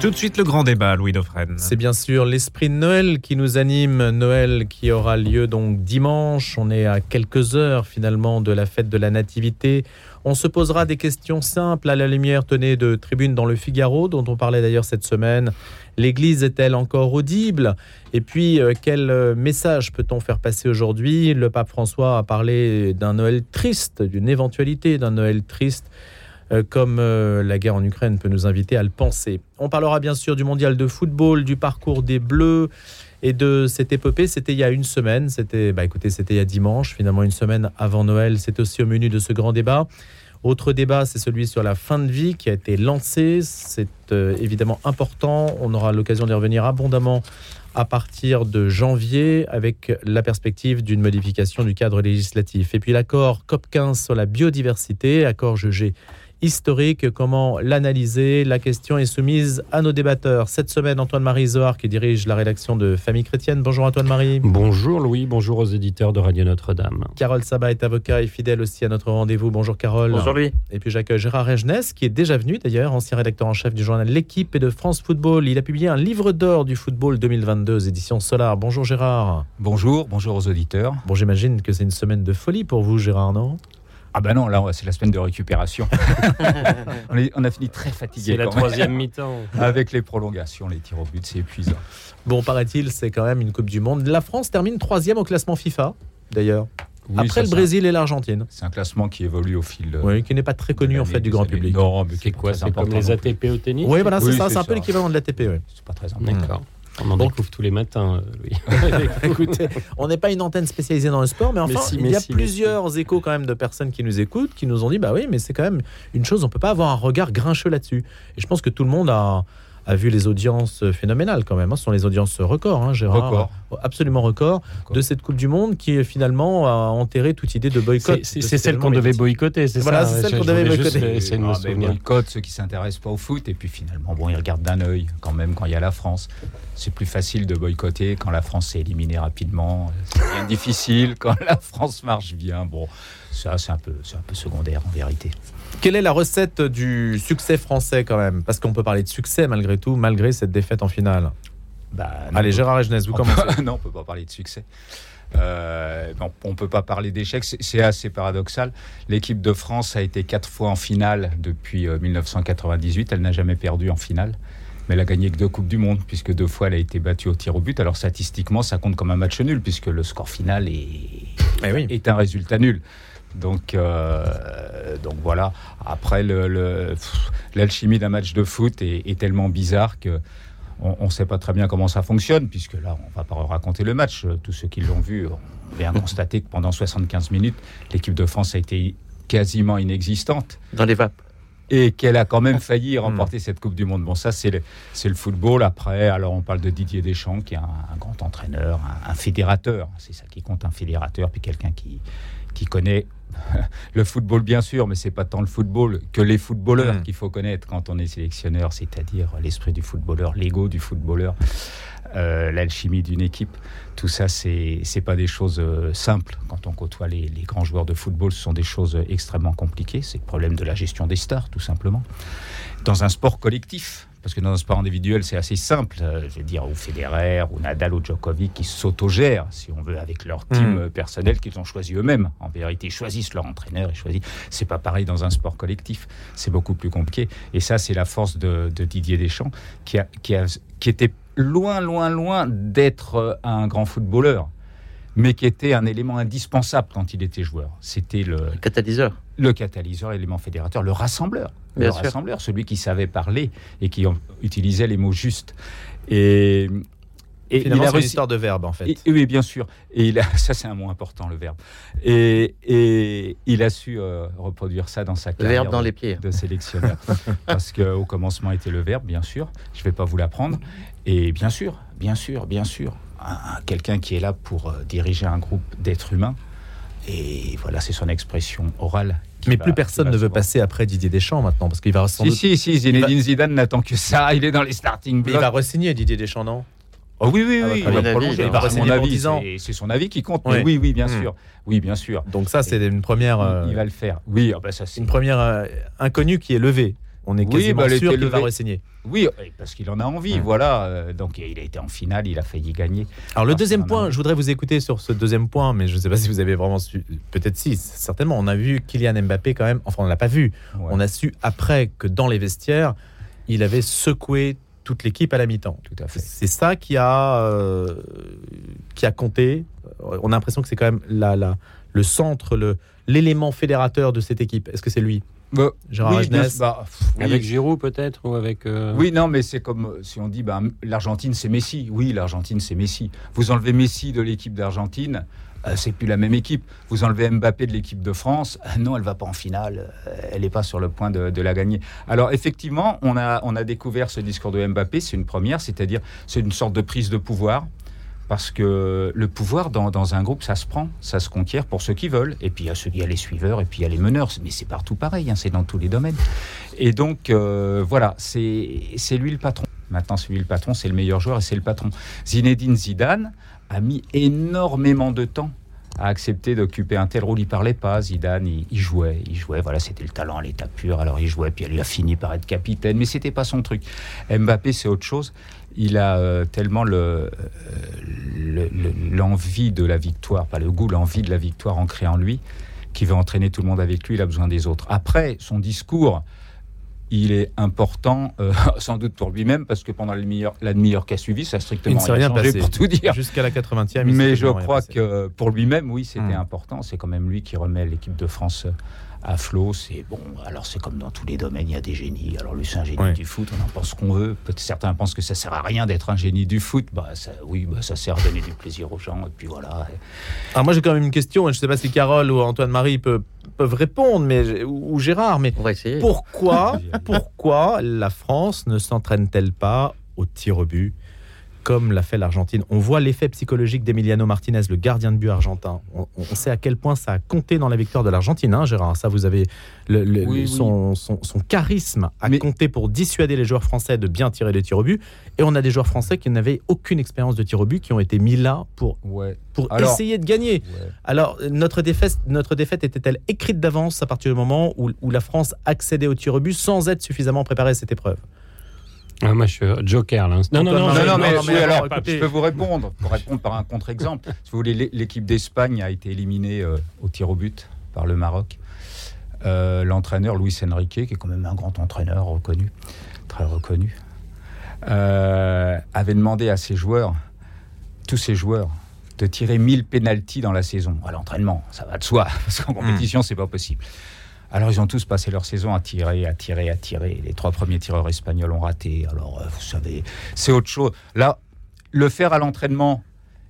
Tout de suite le grand débat, Louis Dauphren. C'est bien sûr l'esprit de Noël qui nous anime. Noël qui aura lieu donc dimanche. On est à quelques heures finalement de la fête de la Nativité. On se posera des questions simples à la lumière, tenez, de Tribune dans le Figaro, dont on parlait d'ailleurs cette semaine. L'Église est-elle encore audible? Et puis, euh, quel euh, message peut-on faire passer aujourd'hui? Le pape François a parlé d'un Noël triste, d'une éventualité d'un Noël triste comme la guerre en Ukraine peut nous inviter à le penser. On parlera bien sûr du mondial de football, du parcours des Bleus et de cette épopée. C'était il y a une semaine, c'était, bah écoutez, c'était il y a dimanche, finalement une semaine avant Noël. C'est aussi au menu de ce grand débat. Autre débat, c'est celui sur la fin de vie qui a été lancé. C'est euh, évidemment important. On aura l'occasion d'y revenir abondamment à partir de janvier avec la perspective d'une modification du cadre législatif. Et puis l'accord COP15 sur la biodiversité, accord jugé historique, comment l'analyser. La question est soumise à nos débatteurs. Cette semaine, Antoine-Marie Zohar qui dirige la rédaction de Famille Chrétienne. Bonjour Antoine-Marie. Bonjour Louis, bonjour aux éditeurs de Radio Notre-Dame. Carole Sabat est avocat et fidèle aussi à notre rendez-vous. Bonjour Carole. Bonjour Louis. Et puis j'accueille Gérard Regenès qui est déjà venu d'ailleurs, ancien rédacteur en chef du journal L'équipe et de France Football. Il a publié un livre d'or du football 2022, édition Solar. Bonjour Gérard. Bonjour, bonjour aux auditeurs. Bon, j'imagine que c'est une semaine de folie pour vous Gérard, non? Ah ben non, là c'est la semaine de récupération. on, a fini très fatigué. C'est la troisième mi-temps. Avec les prolongations, les tirs au but, c'est épuisant. Bon, paraît-il, c'est quand même une Coupe du Monde. La France termine troisième au classement FIFA, d'ailleurs. Après le Brésil et l'Argentine. C'est un classement qui évolue au fil. Oui, qui n'est pas très connu en fait du grand public. Non, mais c'est quoi C'est comme les ATP au tennis Oui, voilà, c'est ça. C'est un peu l'équivalent de l'ATP. Oui. C'est pas très important. D'accord. On en découvre tous les matins, euh, Écoutez, on n'est pas une antenne spécialisée dans le sport, mais enfin, il y a plusieurs échos quand même de personnes qui nous écoutent, qui nous ont dit, bah oui, mais c'est quand même une chose, on peut pas avoir un regard grincheux là-dessus. Et je pense que tout le monde a, a vu les audiences phénoménales quand même. Hein. Ce sont les audiences records, hein, Gérard. Absolument record, de cette Coupe du Monde qui finalement a enterré toute idée de boycott. C'est celle qu'on devait boycotter, c'est voilà, ça c'est celle qu'on devait boycotter. C'est ah, boycott ceux qui s'intéressent pas au foot et puis finalement bon ils regardent d'un œil quand même quand il y a la France. C'est plus facile de boycotter quand la France est éliminée rapidement. C'est bien difficile quand la France marche bien. Bon, ça c'est un peu c'est un peu secondaire en vérité. Quelle est la recette du succès français quand même? Parce qu'on peut parler de succès malgré tout, malgré cette défaite en finale. Bah, Allez, Gérard Regenès, vous commencez. non, on peut pas parler de succès. Euh, on ne peut pas parler d'échec, c'est assez paradoxal. L'équipe de France a été quatre fois en finale depuis 1998, euh, elle n'a jamais perdu en finale, mais elle a gagné que deux Coupes du Monde, puisque deux fois elle a été battue au tir au but. Alors statistiquement, ça compte comme un match nul, puisque le score final est, eh oui. est un résultat nul. Donc, euh, donc voilà. Après, l'alchimie d'un match de foot est, tellement bizarre que on ne sait pas très bien comment ça fonctionne, puisque là, on va pas raconter le match. Tous ceux qui l'ont vu ont bien constaté que pendant 75 minutes, l'équipe de France a été quasiment inexistante. Dans les vapes et qu'elle a quand même failli hmm. remporter cette Coupe du Monde. Bon, ça, c'est le, le, football. Après, alors on parle de Didier Deschamps, qui est un, grand entraîneur, un, un fédérateur. C'est ça qui compte, un fédérateur, puis quelqu'un qui, qui connaît le football, bien sûr, mais c'est pas tant le football que les footballeurs hmm. qu'il faut connaître quand on est sélectionneur, c'est-à-dire l'esprit du footballeur, l'ego du footballeur, euh, l'alchimie d'une équipe. Tout ça, c'est c'est pas des choses euh, simples. Quand on côtoie les, les, grands joueurs de football, ce sont des choses extrêmement compliquées. C'est le problème de la gestion des stars, tout simplement. Dans un sport collectif, parce que dans un sport individuel, c'est assez simple. Euh, je veux dire, ou Federer, ou Nadal, ou Djokovic, qui s'autogèrent, si on veut, avec leur team mm. personnel qu'ils ont choisi eux-mêmes. En vérité, ils choisissent leur entraîneur, ils choisissent. C'est pas pareil dans un sport collectif. C'est beaucoup plus compliqué. Et ça, c'est la force de, Didier Deschamps, qui, a, qui, a, qui était loin, loin, loin d'être euh, un grand footballeur mais qui était un élément indispensable quand il était joueur. C'était le, le catalyseur. Le catalyseur, l'élément fédérateur, le rassembleur. le rassembleur, celui qui savait parler et qui utilisait les mots justes. Et, et Finalement, c'est une histoire de verbe, en fait. oui, bien sûr. Et il a, ça, c'est un mot important, le verbe. Et, et il a su euh, reproduire ça dans sa carrière verbe dans les pieds. de sélectionneur. Parce qu'au commencement était le verbe, bien sûr. Je ne vais pas vous l'apprendre. Et bien sûr, bien sûr, bien sûr, quelqu'un qui est là pour euh, diriger un groupe d'êtres humains. Et voilà, c'est son expression orale. Mais plus personne ne veut passer après Didier Deschamps maintenant, parce qu'il va sans Si, si, si, Zinedine Zidane n'attend que ça, il est dans les starting blocks. Il va re-signer Didier Deschamps, non? Oh oui, oui, oui. il, va prolonger. Il va mon avis, c'est son avis qui compte. Oui, oui, bien hmm. sûr. Oui, bien sûr. Donc ça, c'est une première. il va le faire. Oui, ah bah ça, c'est une première euh, inconnue qui est levée on est quasiment sûr qu'il va re-signer. Oui, parce qu'il en a envie, voilà. Euh, donc il a été en finale, il a failli gagner. Alors le deuxième point, je voudrais vous écouter sur ce deuxième point, mais je ne sais pas si vous avez vraiment su. Peut-être si, certainement. On a vu Kylian Mbappé quand même. Enfin, on ne l'a pas vu. On a su après que dans les vestiaires, il avait secoué toute l'équipe à la mi-temps. Tout à fait. C'est ça qui a euh, qui a compté. On a l'impression que c'est quand même la, la, le centre, le l'élément fédérateur de cette équipe. Est-ce que c'est lui? Bah, Gérard bah, Avec Giroud peut-être ou avec. Euh, oui, non, mais c'est comme euh, si on dit bah, l'Argentine c'est Messi. Oui, l'Argentine c'est Messi. Vous enlevez Messi de l'équipe d'Argentine, euh, c'est plus la même équipe. Vous enlevez Mbappé de l'équipe de France, non, elle va pas en finale. elle n'est pas sur le point de, la gagner. Alors effectivement, on a on a découvert ce discours de Mbappé, c'est une première, c'est-à-dire c'est une sorte de prise de pouvoir parce que le pouvoir dans, un groupe, ça se prend, ça se conquiert pour ceux qui veulent. Et puis il y a, ceux, il y a les suiveurs, et puis il y a les meneurs. Mais c'est partout pareil, hein, c'est dans tous les domaines. Et donc, euh, voilà, c'est lui le patron. Maintenant, c'est lui le patron, c'est le meilleur joueur et c'est le patron. Zinedine Zidane a mis énormément de temps à accepter d'occuper un tel rôle. Il parlait pas, Zidane, il, jouait, il jouait. Voilà, c'était le talent à l'état pur. Alors il jouait, puis il a fini par être capitaine, mais c'était pas son truc. Mbappé, c'est autre chose il a euh, tellement euh, l'envie de la victoire, pas le goût, l'envie de la victoire ancrée en lui, qu'il veut entraîner tout le monde avec lui, il a besoin des autres. Après, son discours, il est important, euh, sans doute pour lui-même, parce que pendant la demi-heure qui a suivi, ça a strictement rien, changé pour tout dire. Jusqu'à la 80e. Mais je crois que pour lui-même, oui, c'était hmm. important. C'est quand même lui qui remet l'équipe de France à flot. C'est bon, alors c'est comme dans tous les domaines, il y a des génies. Alors lui, c'est un génie du foot, on en pense qu'on veut. Peut-être certains pensent que ça sert à rien d'être un génie du foot. Bah, ça, oui, bah, ça sert à donner du plaisir aux gens. Et puis voilà. Alors moi, j'ai quand même une question, je ne sais pas si Carole ou Antoine-Marie peuvent, peuvent répondre, mais, ou, Gérard, mais pourquoi, pourquoi la France ne s'entraîne-t-elle pas au tir au but comme l'a fait l'Argentine. On voit l'effet psychologique d'Emiliano Martinez, le gardien de but argentin. On, sait à quel point ça a compté dans la victoire de l'Argentine, hein, Gérard. Ça, vous avez le, son, charisme a compté pour dissuader les joueurs français de bien tirer les tirs au but. Et on a des joueurs français qui n'avaient aucune expérience de tir au but, qui ont été mis là pour, pour essayer de gagner. Alors, notre défaite, notre défaite était-elle écrite d'avance à partir du moment où, où la France accédait au tir au but sans être suffisamment préparée? À cette épreuve ah, moi, je suis joker là. Non, non, non, non, mais, alors, je peux vous répondre, pour répondre par un contre-exemple. si vous voulez, l'équipe d'Espagne a été éliminée euh, au tir au but par le Maroc. Euh, l'entraîneur Luis Enrique, qui est quand même un grand entraîneur reconnu, très reconnu, euh, avait demandé à ses joueurs, tous ses joueurs, de tirer 1000 pénalties dans la saison. À l'entraînement, ça va de soi, parce qu'en compétition, c'est pas possible. Alors, ils ont tous passé leur saison à tirer, à tirer, à tirer. Les trois premiers tireurs espagnols ont raté. Alors, euh, vous savez, c'est autre chose. Là, le faire à l'entraînement,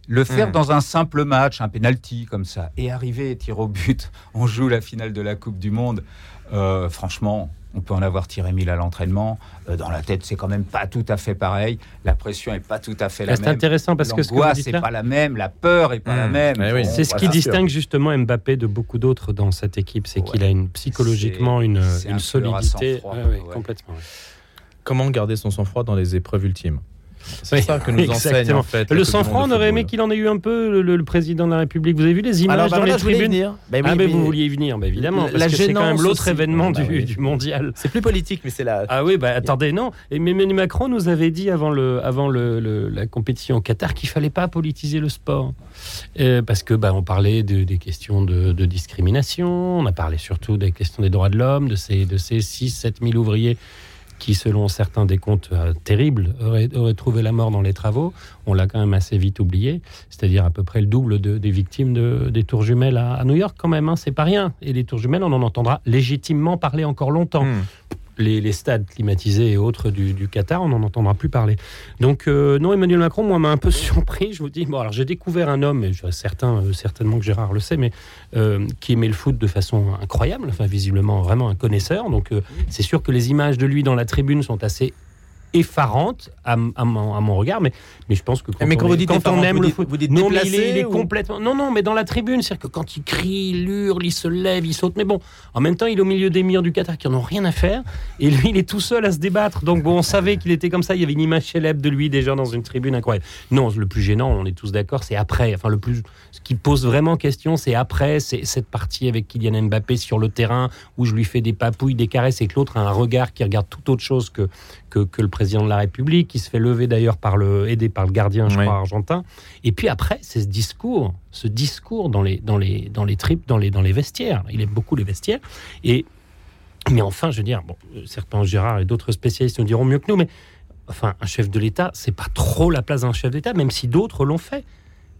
le faire hmm. dans un simple match, un penalty comme ça, et arriver, tir au but, on joue la finale de la Coupe du Monde. Euh, franchement, on peut en avoir tiré mille à l'entraînement. Euh, dans la tête, c'est quand même pas tout à fait pareil. La pression est pas tout à fait la même. C'est intéressant parce que ce que c'est pas la même, la peur est pas la hmm. même. Eh c'est ce qui distingue justement Mbappé de beaucoup d'autres dans cette équipe, c'est qu'il a une psychologiquement une, une solidité complètement. Comment garder son sang-froid dans les épreuves ultimes? C'est ça que nous enseigne en fait. Le sang-froid, on aurait aimé qu'il en ait eu un peu, le, président de la République. Vous avez vu les images bah dans les tribunes bah Ah, mais, vous vouliez y venir, bah évidemment. Parce que c'est quand même l'autre événement bah du, mondial. C'est plus politique, mais c'est là. Ah oui, bah attendez, non. Et Emmanuel Macron nous avait dit avant, le, avant le, la compétition au Qatar qu'il fallait pas politiser le sport. Euh, parce que bah, on parlait de, des questions de, discrimination, on a parlé surtout des questions des droits de l'homme, de ces, de ces 6-7 000 ouvriers qui, selon certains des comptes euh, terribles, aurait, trouvé la mort dans les travaux. On l'a quand même assez vite oublié, c'est-à-dire à peu près le double des victimes de, des tours jumelles à, New York quand même. Hein, c'est pas rien. Et les tours jumelles, on en entendra légitimement parler encore longtemps. Hmm les, stades climatisés et autres du, Qatar, on n'en entendra plus parler. Donc, euh, non, Emmanuel Macron, moi, m'a un peu surpris. Je vous dis, bon, alors j'ai découvert un homme, et certains, euh, certainement que Gérard le sait, mais euh, qui aimait le foot de façon incroyable, enfin, visiblement vraiment un connaisseur. Donc, c'est sûr que les images de lui dans la tribune sont assez effarante à, à mon, à mon regard, mais, mais je pense que quand, Mais quand on, vous dites quand on aime vous le foot, vous dites non, mais il est, déplacé il est ou- complètement, non, non, mais dans la tribune, c'est-à-dire que quand il crie, il hurle, il se lève, il saute, mais bon, en même temps, il est au milieu des murs du Qatar qui en ont rien à faire, et lui, il est tout seul à se débattre. Donc bon, on savait qu'il était comme ça. Il y avait une image célèbre de lui déjà dans une tribune incroyable. Non, le plus gênant, on est tous d'accord, c'est après. Enfin, le plus, ce qui pose vraiment question, c'est après, c'est cette partie avec Kylian Mbappé sur le terrain où je lui fais des papouilles, des caresses, et que l'autre a un regard qui regarde tout autre chose que, que, que le président de la République, qui se fait lever d'ailleurs par le, aidé par le gardien, je Oui. crois, argentin. Et puis après, c'est ce discours, ce discours dans les, dans les, dans les tripes, dans les, dans les vestiaires. Il aime beaucoup les vestiaires. Et, mais enfin, je veux dire, bon, certains Gérard et d'autres spécialistes nous diront mieux que nous, mais enfin, un chef de l'État, c'est pas trop la place d'un chef d'État, même si d'autres l'ont fait.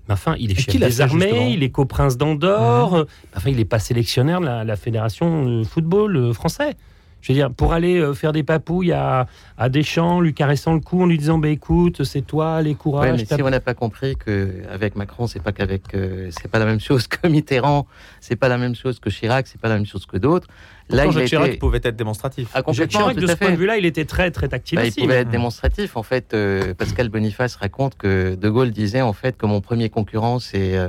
Mais enfin, il est chef des fait, armées, justement il est coprince d'Andorre. euh, Enfin, il n'est pas sélectionnaire de la, la fédération football euh, français. Je veux dire, pour aller euh, faire des papouilles à, à Deschamps, lui caressant le cou en lui disant bah, écoute, c'est toi, les Ouais, courages. mais t'as- si on n'a pas compris que avec Macron, c'est pas qu'avec, euh, c'est pas la même chose que Mitterrand, c'est pas la même chose que Chirac, c'est pas la même chose que d'autres. Là, il Jacques Chirac pouvait être démonstratif. ah, Jacques complètement, Chirac, tout de ce point de vue-là, il était très, très tactile Bah, il pouvait mais- être démonstratif. En fait, euh, Pascal Boniface raconte que De Gaulle disait en fait que mon premier concurrent c'est euh,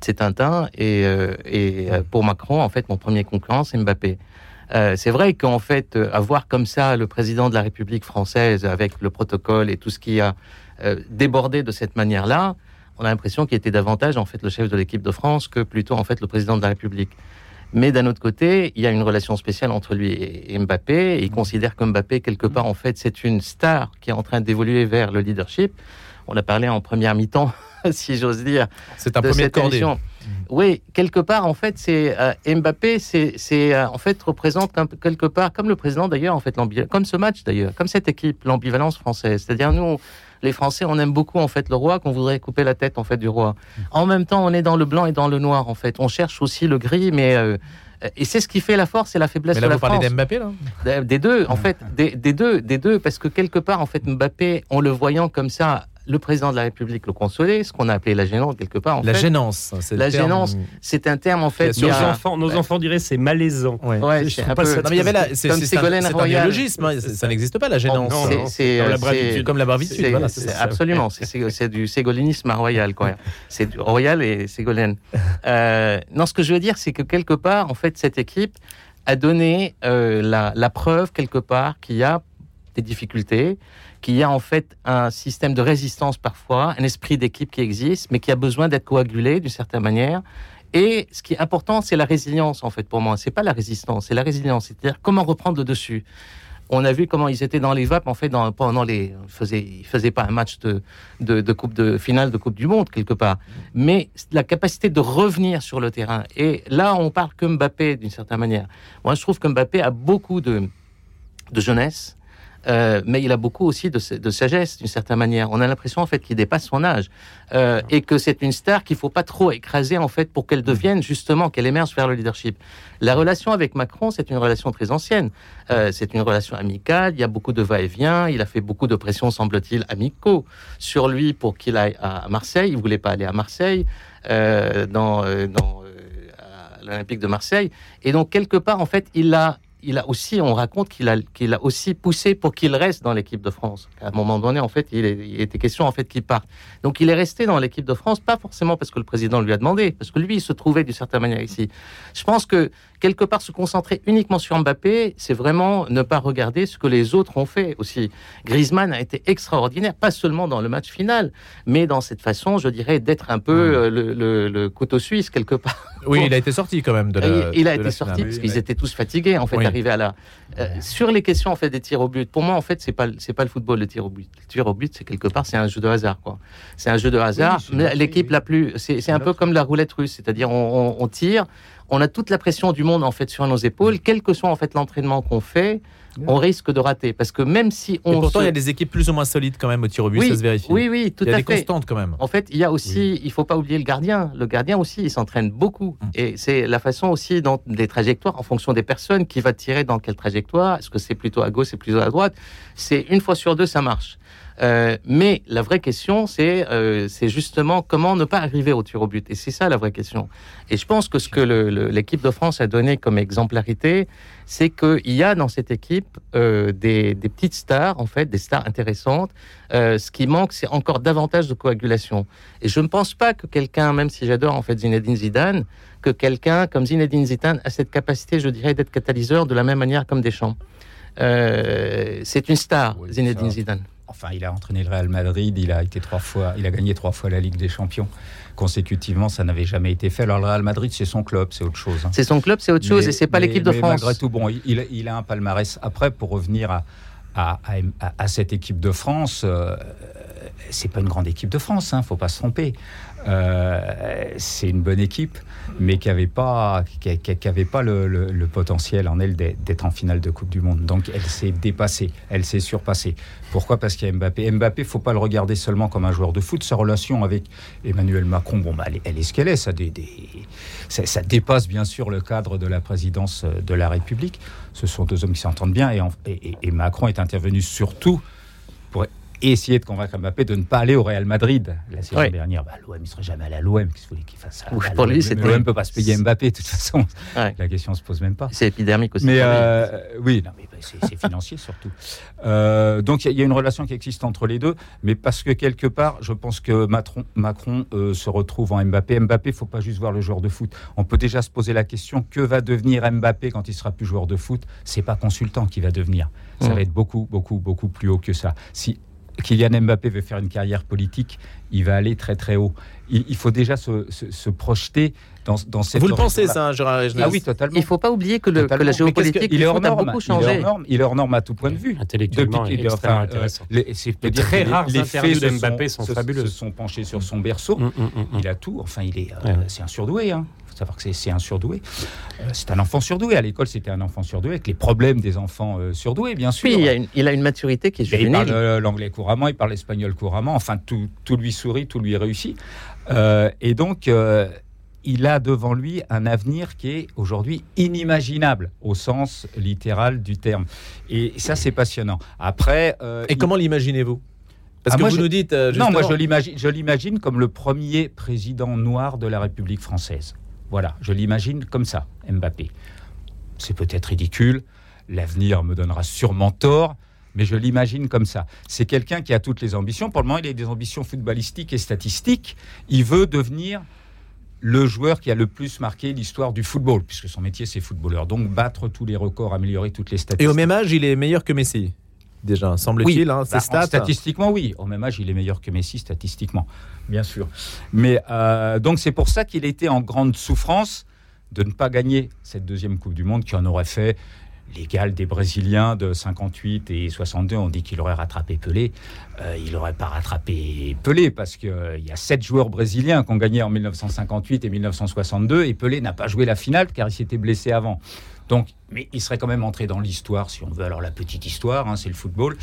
c'est Tintin et, euh, et pour Macron en fait mon premier concurrent c'est Mbappé. Euh, c'est vrai qu'en fait euh, avoir comme ça le président de la République française avec le protocole et tout ce qui a euh, débordé de cette manière-là, on a l'impression qu'il était davantage en fait le chef de l'équipe de France que plutôt en fait le président de la République. Mais d'un autre côté, il y a une relation spéciale entre lui et et Mbappé. Et il considère que Mbappé, quelque part, en fait, c'est une star qui est en train d'évoluer vers le leadership. On a parlé en première mi-temps, si j'ose dire, C'est un de premier de cordée. émission. Oui, quelque part, en fait, c'est euh, Mbappé, c'est, euh, en fait représente quelque part, comme le président d'ailleurs, en fait, comme ce match d'ailleurs, comme cette équipe, l'ambivalence française. C'est-à-dire nous, les Français, on aime beaucoup en fait le roi, qu'on voudrait couper la tête en fait du roi. En même temps, on est dans le blanc et dans le noir en fait. On cherche aussi le gris, mais euh, et c'est ce qui fait la force et la faiblesse Mais de là, la vous parlez d'Mbappé, là Des- Des deux, en fait, des, des deux, des deux, parce que quelque part, en fait, Mbappé, en le voyant comme ça, le président de la République le consolait, ce qu'on a appelé la gênance quelque part. En La fait, gênance. c'est La terme- gênance, c'est un terme en fait. Nos, a- enfants, nos Ouais. enfants diraient c'est malaisant. Ouais. Ouais, Je c'est un pas peu- ça Non, mais il y avait là, c'est un, hein, ça, n'existe pas la gênance. c'est- Comme la bravitude, voilà, absolument, c'est, du ségolinisme royal, quoi. C'est du royal et ségolène. Euh, non, ce que je veux dire, c'est que quelque part, en fait, cette équipe a donné euh, la, la preuve quelque part qu'il y a des difficultés, qu'il y a en fait un système de résistance parfois, un esprit d'équipe qui existe, mais qui a besoin d'être coagulé d'une certaine manière. Et ce qui est important, c'est la résilience en fait pour moi. C'est pas la résistance, c'est la résilience. C'est-à-dire comment reprendre le dessus. On a vu comment ils étaient dans les vapes en fait dans, pendant les. Ils faisaient, faisaient pas un match de, de, de coupe de finale de coupe du monde quelque part, mais la capacité de revenir sur le terrain. Et là, on parle que Mbappé d'une certaine manière. Moi, je trouve que Mbappé a beaucoup de de jeunesse. Euh, mais il a beaucoup aussi de, de sagesse d'une certaine manière. On a l'impression en fait qu'il dépasse son âge euh, et que c'est une star qu'il faut pas trop écraser en fait pour qu'elle devienne justement qu'elle émerge vers le leadership. La relation avec Macron, c'est une relation très ancienne. Euh, c'est une relation amicale. Il y a beaucoup de va-et-vient. Il a fait beaucoup de pression, semble-t-il, amicaux sur lui pour qu'il aille à Marseille. Il voulait pas aller à Marseille dans dans à l'Olympique de Marseille. Et donc quelque part en fait, il a il a aussi, on raconte qu'il a, qu'il a aussi poussé pour qu'il reste dans l'équipe de France. À un moment donné, en fait, il, était question en fait qu'il parte. Donc, il est resté dans l'équipe de France, pas forcément parce que le président lui a demandé, parce que lui, il se trouvait d'une certaine manière ici. Je pense que quelque part, se concentrer uniquement sur Mbappé, c'est vraiment ne pas regarder ce que les autres ont fait aussi. Griezmann a été extraordinaire, pas seulement dans le match final, mais dans cette façon, je dirais, d'être un peu euh, le, le- le couteau suisse quelque part. Oui, il a été sorti quand même de la. Il, il a été la sorti finale. parce qu'ils étaient tous fatigués en fait Oui. arrivés à la euh, sur les questions en fait des tirs au but. Pour moi en fait c'est pas c'est pas le football le tir au but. Le tir au but c'est quelque part c'est un jeu de hasard quoi. C'est un jeu de hasard. l'équipe oui. la plus c'est c'est un peu comme la roulette russe, c'est-à-dire on, on- on tire, on a toute la pression du monde en fait sur nos épaules, quel que soit en fait l'entraînement qu'on fait, on risque de rater parce que même si Et on pourtant, se- il y a des équipes plus ou moins solides quand même au tir au but, oui, ça se vérifie. oui oui tout il y a à des fait. constantes quand même. En fait, il y a aussi, il faut pas oublier le gardien. Le gardien aussi, il s'entraîne beaucoup. Mm. Et c'est la façon aussi dans des trajectoires, en fonction des personnes, qui va tirer dans quelle trajectoire. Est-ce que c'est plutôt à gauche, c'est plutôt à droite? C'est une fois sur deux, ça marche. Euh, mais la vraie question, c'est euh, c'est justement comment ne pas arriver au tir au but. Et c'est ça la vraie question. Et je pense que ce que l'équipe de France a donné comme exemplarité, c'est qu'il y a dans cette équipe euh, des, des petites stars, en fait, des stars intéressantes. Ce qui manque, c'est encore davantage de coagulation. Et je ne pense pas que quelqu'un, même si j'adore en fait Zinedine Zidane, que quelqu'un comme Zinedine Zidane a cette capacité, je dirais, d'être catalyseur de la même manière comme Deschamps. Euh, c'est une star, Oui, Zinedine ça. Zidane. Enfin, il a entraîné le Real Madrid, il a été trois fois, il a gagné trois fois la Ligue des Champions consécutivement, ça n'avait jamais été fait. Alors le Real Madrid, c'est son club, c'est autre chose. hein. C'est son club, c'est autre chose, Mais- et c'est pas mais- l'équipe de mais France. Malgré tout, bon, il, a un palmarès. Après, pour revenir à, à, à- à cette équipe de France, euh, c'est pas une grande équipe de France, hein, faut pas se tromper. Euh, c'est une bonne équipe, mais qui n'avait pas, pas le, potentiel en elle d'être en finale de Coupe du Monde. Donc elle s'est dépassée, elle s'est surpassée. Pourquoi? Parce qu'il y a Mbappé. Mbappé, faut pas le regarder seulement comme un joueur de foot. Sa relation avec Emmanuel Macron, bon, bah, elle, est- ce qu'elle est. Ça, ça, dépasse bien sûr le cadre de la présidence euh, de la République. Ce sont deux hommes qui s'entendent bien et, en- et- et- et Macron est intervenu surtout essayer de convaincre Mbappé de ne pas aller au Real Madrid. La saison Oui. dernière, bah, l'OM ne serait jamais allé à l'OM. Qu'est-ce que vous voulez qu'il fasse ça pour lui, l'OM? c'était- L'OM ne peut pas se payer Mbappé, de toute façon. Ouais. La question ne se pose même pas. C'est épidermique aussi. Mais euh, oui, non, mais bah, c'est financier surtout. Euh, donc il y a- il y, a une relation qui existe entre les deux, mais parce que quelque part, je pense que Macron, Macron euh, se retrouve en Mbappé. Mbappé, faut pas juste voir le joueur de foot. On peut déjà se poser la question que va devenir Mbappé quand il sera plus joueur de foot? C'est pas consultant qui va devenir. Ça Mm. va être beaucoup, beaucoup, beaucoup plus haut que ça. Si Kylian Mbappé veut faire une carrière politique, il va aller très très haut. Il, il faut déjà se, se- se projeter dans, dans cette. Vous le pensez, ça, hein, Gérard Regnier Ah oui, totalement. Il faut pas oublier que, le, que Totalement. la géopolitique que- du est hors foot a norme, beaucoup Il est hors changé. norme, il est hors norme à tout point de vue. Intellectuellement, Depuis il est enfin, euh, intéressant. les- c'est Les dire très rares les faits de Mbappé sont, sont se- fabuleuses. se sont penchés sur son berceau. Mm, mm, mm, mm. Il a tout. Enfin, il est, euh, ouais. c'est un surdoué. Hein. Faut savoir que c'est- c'est un surdoué. Euh, c'est un enfant surdoué. À l'école, c'était un enfant surdoué avec les problèmes des enfants euh, surdoués, bien sûr. Il, y a une, il a une maturité qui est Mais il parle juvénile. euh, l'anglais couramment, il parle l'espagnol couramment. Enfin, tout, tout lui sourit, tout lui réussit. Euh, et donc, euh, il a devant lui un avenir qui est aujourd'hui inimaginable au sens littéral du terme. Et ça, c'est passionnant. Après, euh, Et il- comment l'imaginez-vous? Parce Ah, que moi, vous je- nous dites. euh, non, moi je l'imagine, je l'imagine comme le premier président noir de la République française. Voilà, je l'imagine comme ça, Mbappé. C'est peut-être ridicule, l'avenir me donnera sûrement tort, mais je l'imagine comme ça. C'est quelqu'un qui a toutes les ambitions. Pour le moment, il a des ambitions footballistiques et statistiques. Il veut devenir le joueur qui a le plus marqué l'histoire du football, puisque son métier c'est footballeur. Donc battre tous les records, améliorer toutes les statistiques. Et au même âge, il est meilleur que Messi. Déjà, semble-t-il, hein, bah, stats. Statistiquement, oui. Au même âge, il est meilleur que Messi, statistiquement, bien sûr. Mais euh, donc, c'est pour ça qu'il était en grande souffrance de ne pas gagner cette deuxième Coupe du Monde qui en aurait fait l'égal des Brésiliens de 58 et 62. On dit qu'il aurait rattrapé Pelé. Euh, il n'aurait pas rattrapé Pelé parce qu'il y a sept joueurs brésiliens qui ont gagné en 1958 et 1962 et Pelé n'a pas joué la finale car il s'était blessé avant. Donc, mais il serait quand même entré dans l'histoire, si on veut. Alors la petite histoire, hein, c'est le football,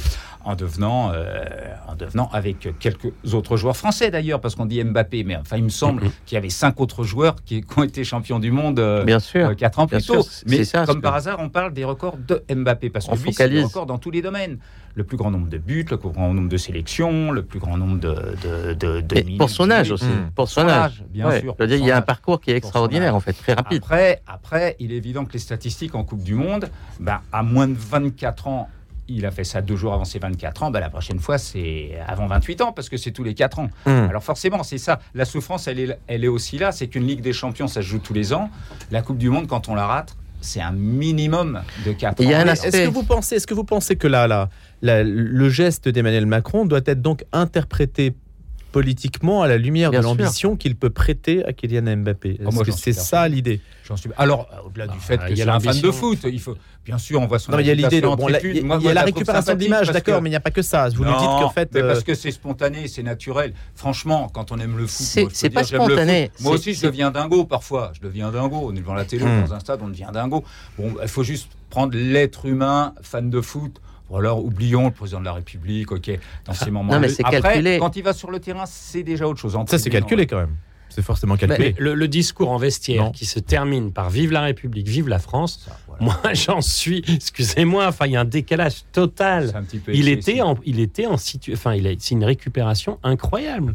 en devenant, euh, en devenant avec quelques autres joueurs français d'ailleurs, parce qu'on dit Mbappé, mais enfin il me semble Mhm. qu'il y avait cinq autres joueurs qui, qui ont été champions du monde euh, Bien sûr. euh, quatre ans Bien plus tôt. sûr, c'est Mais ça, comme par que- hasard, on parle des records de Mbappé, parce que On lui, c'est des focalise. records dans tous les domaines. Le plus grand nombre de buts, le plus grand nombre de sélections, le plus grand nombre de, de, de, de Et minutes pour son âge aussi. Mm. Pour son âge. bien Ouais, sûr. Je veux dire, pour il y a un parcours qui est extraordinaire, en fait, très rapide. Après, après, il est évident que les statistiques en Coupe du Monde, ben, à moins de 24 ans, il a fait ça deux jours avant ses 24 ans, ben, la prochaine fois, c'est avant 28 ans, parce que c'est tous les 4 ans. Hum. Alors forcément, c'est ça. La souffrance, elle est, elle est aussi là. C'est qu'une Ligue des Champions, ça se joue tous les ans. La Coupe du Monde, quand on la rate, c'est un minimum de 4 Il y a ans. Est-ce que vous pensez, est-ce que vous pensez que là, là, le geste d'Emmanuel Macron doit être donc interprété politiquement à la lumière Bien de l'ambition qu'il peut prêter à Kylian Mbappé Oh, que c'est ça l'idée? J'en suis... Alors, euh, au-delà du Ah, fait que y a c'est un fan de foot, il faut... bien sûr, on voit son Non, il y a l'idée de bon, il y a-. Moi, y la récupération d'image, parce d'accord, que- mais il n'y a pas que ça. Vous nous dites qu'en fait, mais euh, parce que c'est spontané, c'est naturel. Franchement, quand on aime le foot, C'est- dire, pas j'aime le spontané. foot. Moi aussi, je deviens dingo parfois. Je deviens dingo. On est devant la télé, Hmm. dans un stade, on devient dingo. Bon, il faut juste prendre l'être humain fan de foot. Ou alors, oublions le président de la République, ok, dans ces moments-là. non, mais c'est Après, calculé. quand il va sur le terrain, c'est déjà autre chose. En ça c'est calculé quand même. C'est forcément calculé. Mais le, le discours en vestiaire Non. qui se termine par Vive la République, vive la France, moi j'en suis, excusez-moi, enfin il y a un décalage total. C'est un petit peu Il était en, il était en situ, enfin il a, c'est une récupération incroyable.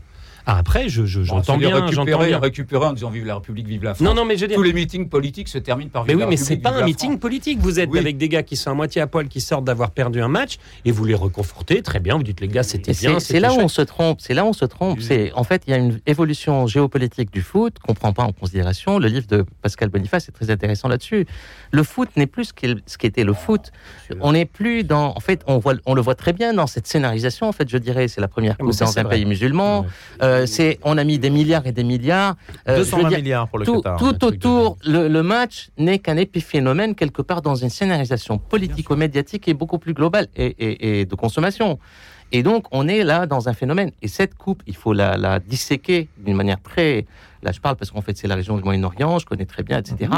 Ah, après, je, je- Bon, j'entends bien, j'entends récupérer, bien. récupérer en disant vive la République, vive la France. Non, non, mais je veux dire, Tous les meetings politiques se terminent par mais oui, la mais République, c'est pas un meeting France. politique. Vous êtes Oui. avec des gars qui sont à moitié à poil, qui sortent d'avoir perdu un match, et vous les reconfortez. Très bien, vous dites les gars, c'était bien. C'est là où on se trompe. C'est là où on se trompe. C'est en fait il y a une évolution géopolitique du foot qu'on prend pas en considération. Le livre de Pascal Boniface est très intéressant là-dessus. Le foot n'est plus ce qu'il- ce qu'était le foot. On n'est plus dans. En fait, on voit, on le voit très bien dans cette scénarisation. En fait, je dirais, c'est la première Ah, coupe dans c'est un vrai. pays musulman. Ouais. Euh, c'est, on a mis des milliards et des milliards. Euh, je veux 220 dire, milliards pour le tout, Qatar. tout autour, le, le match n'est qu'un épiphénomène quelque part dans une scénarisation politico-médiatique est beaucoup plus globale et, et- et de consommation. Et donc, on est là dans un phénomène. Et cette coupe, il faut la, la disséquer d'une manière très. Là, je parle parce qu'en fait, c'est la région du Moyen-Orient, je connais très bien, etc.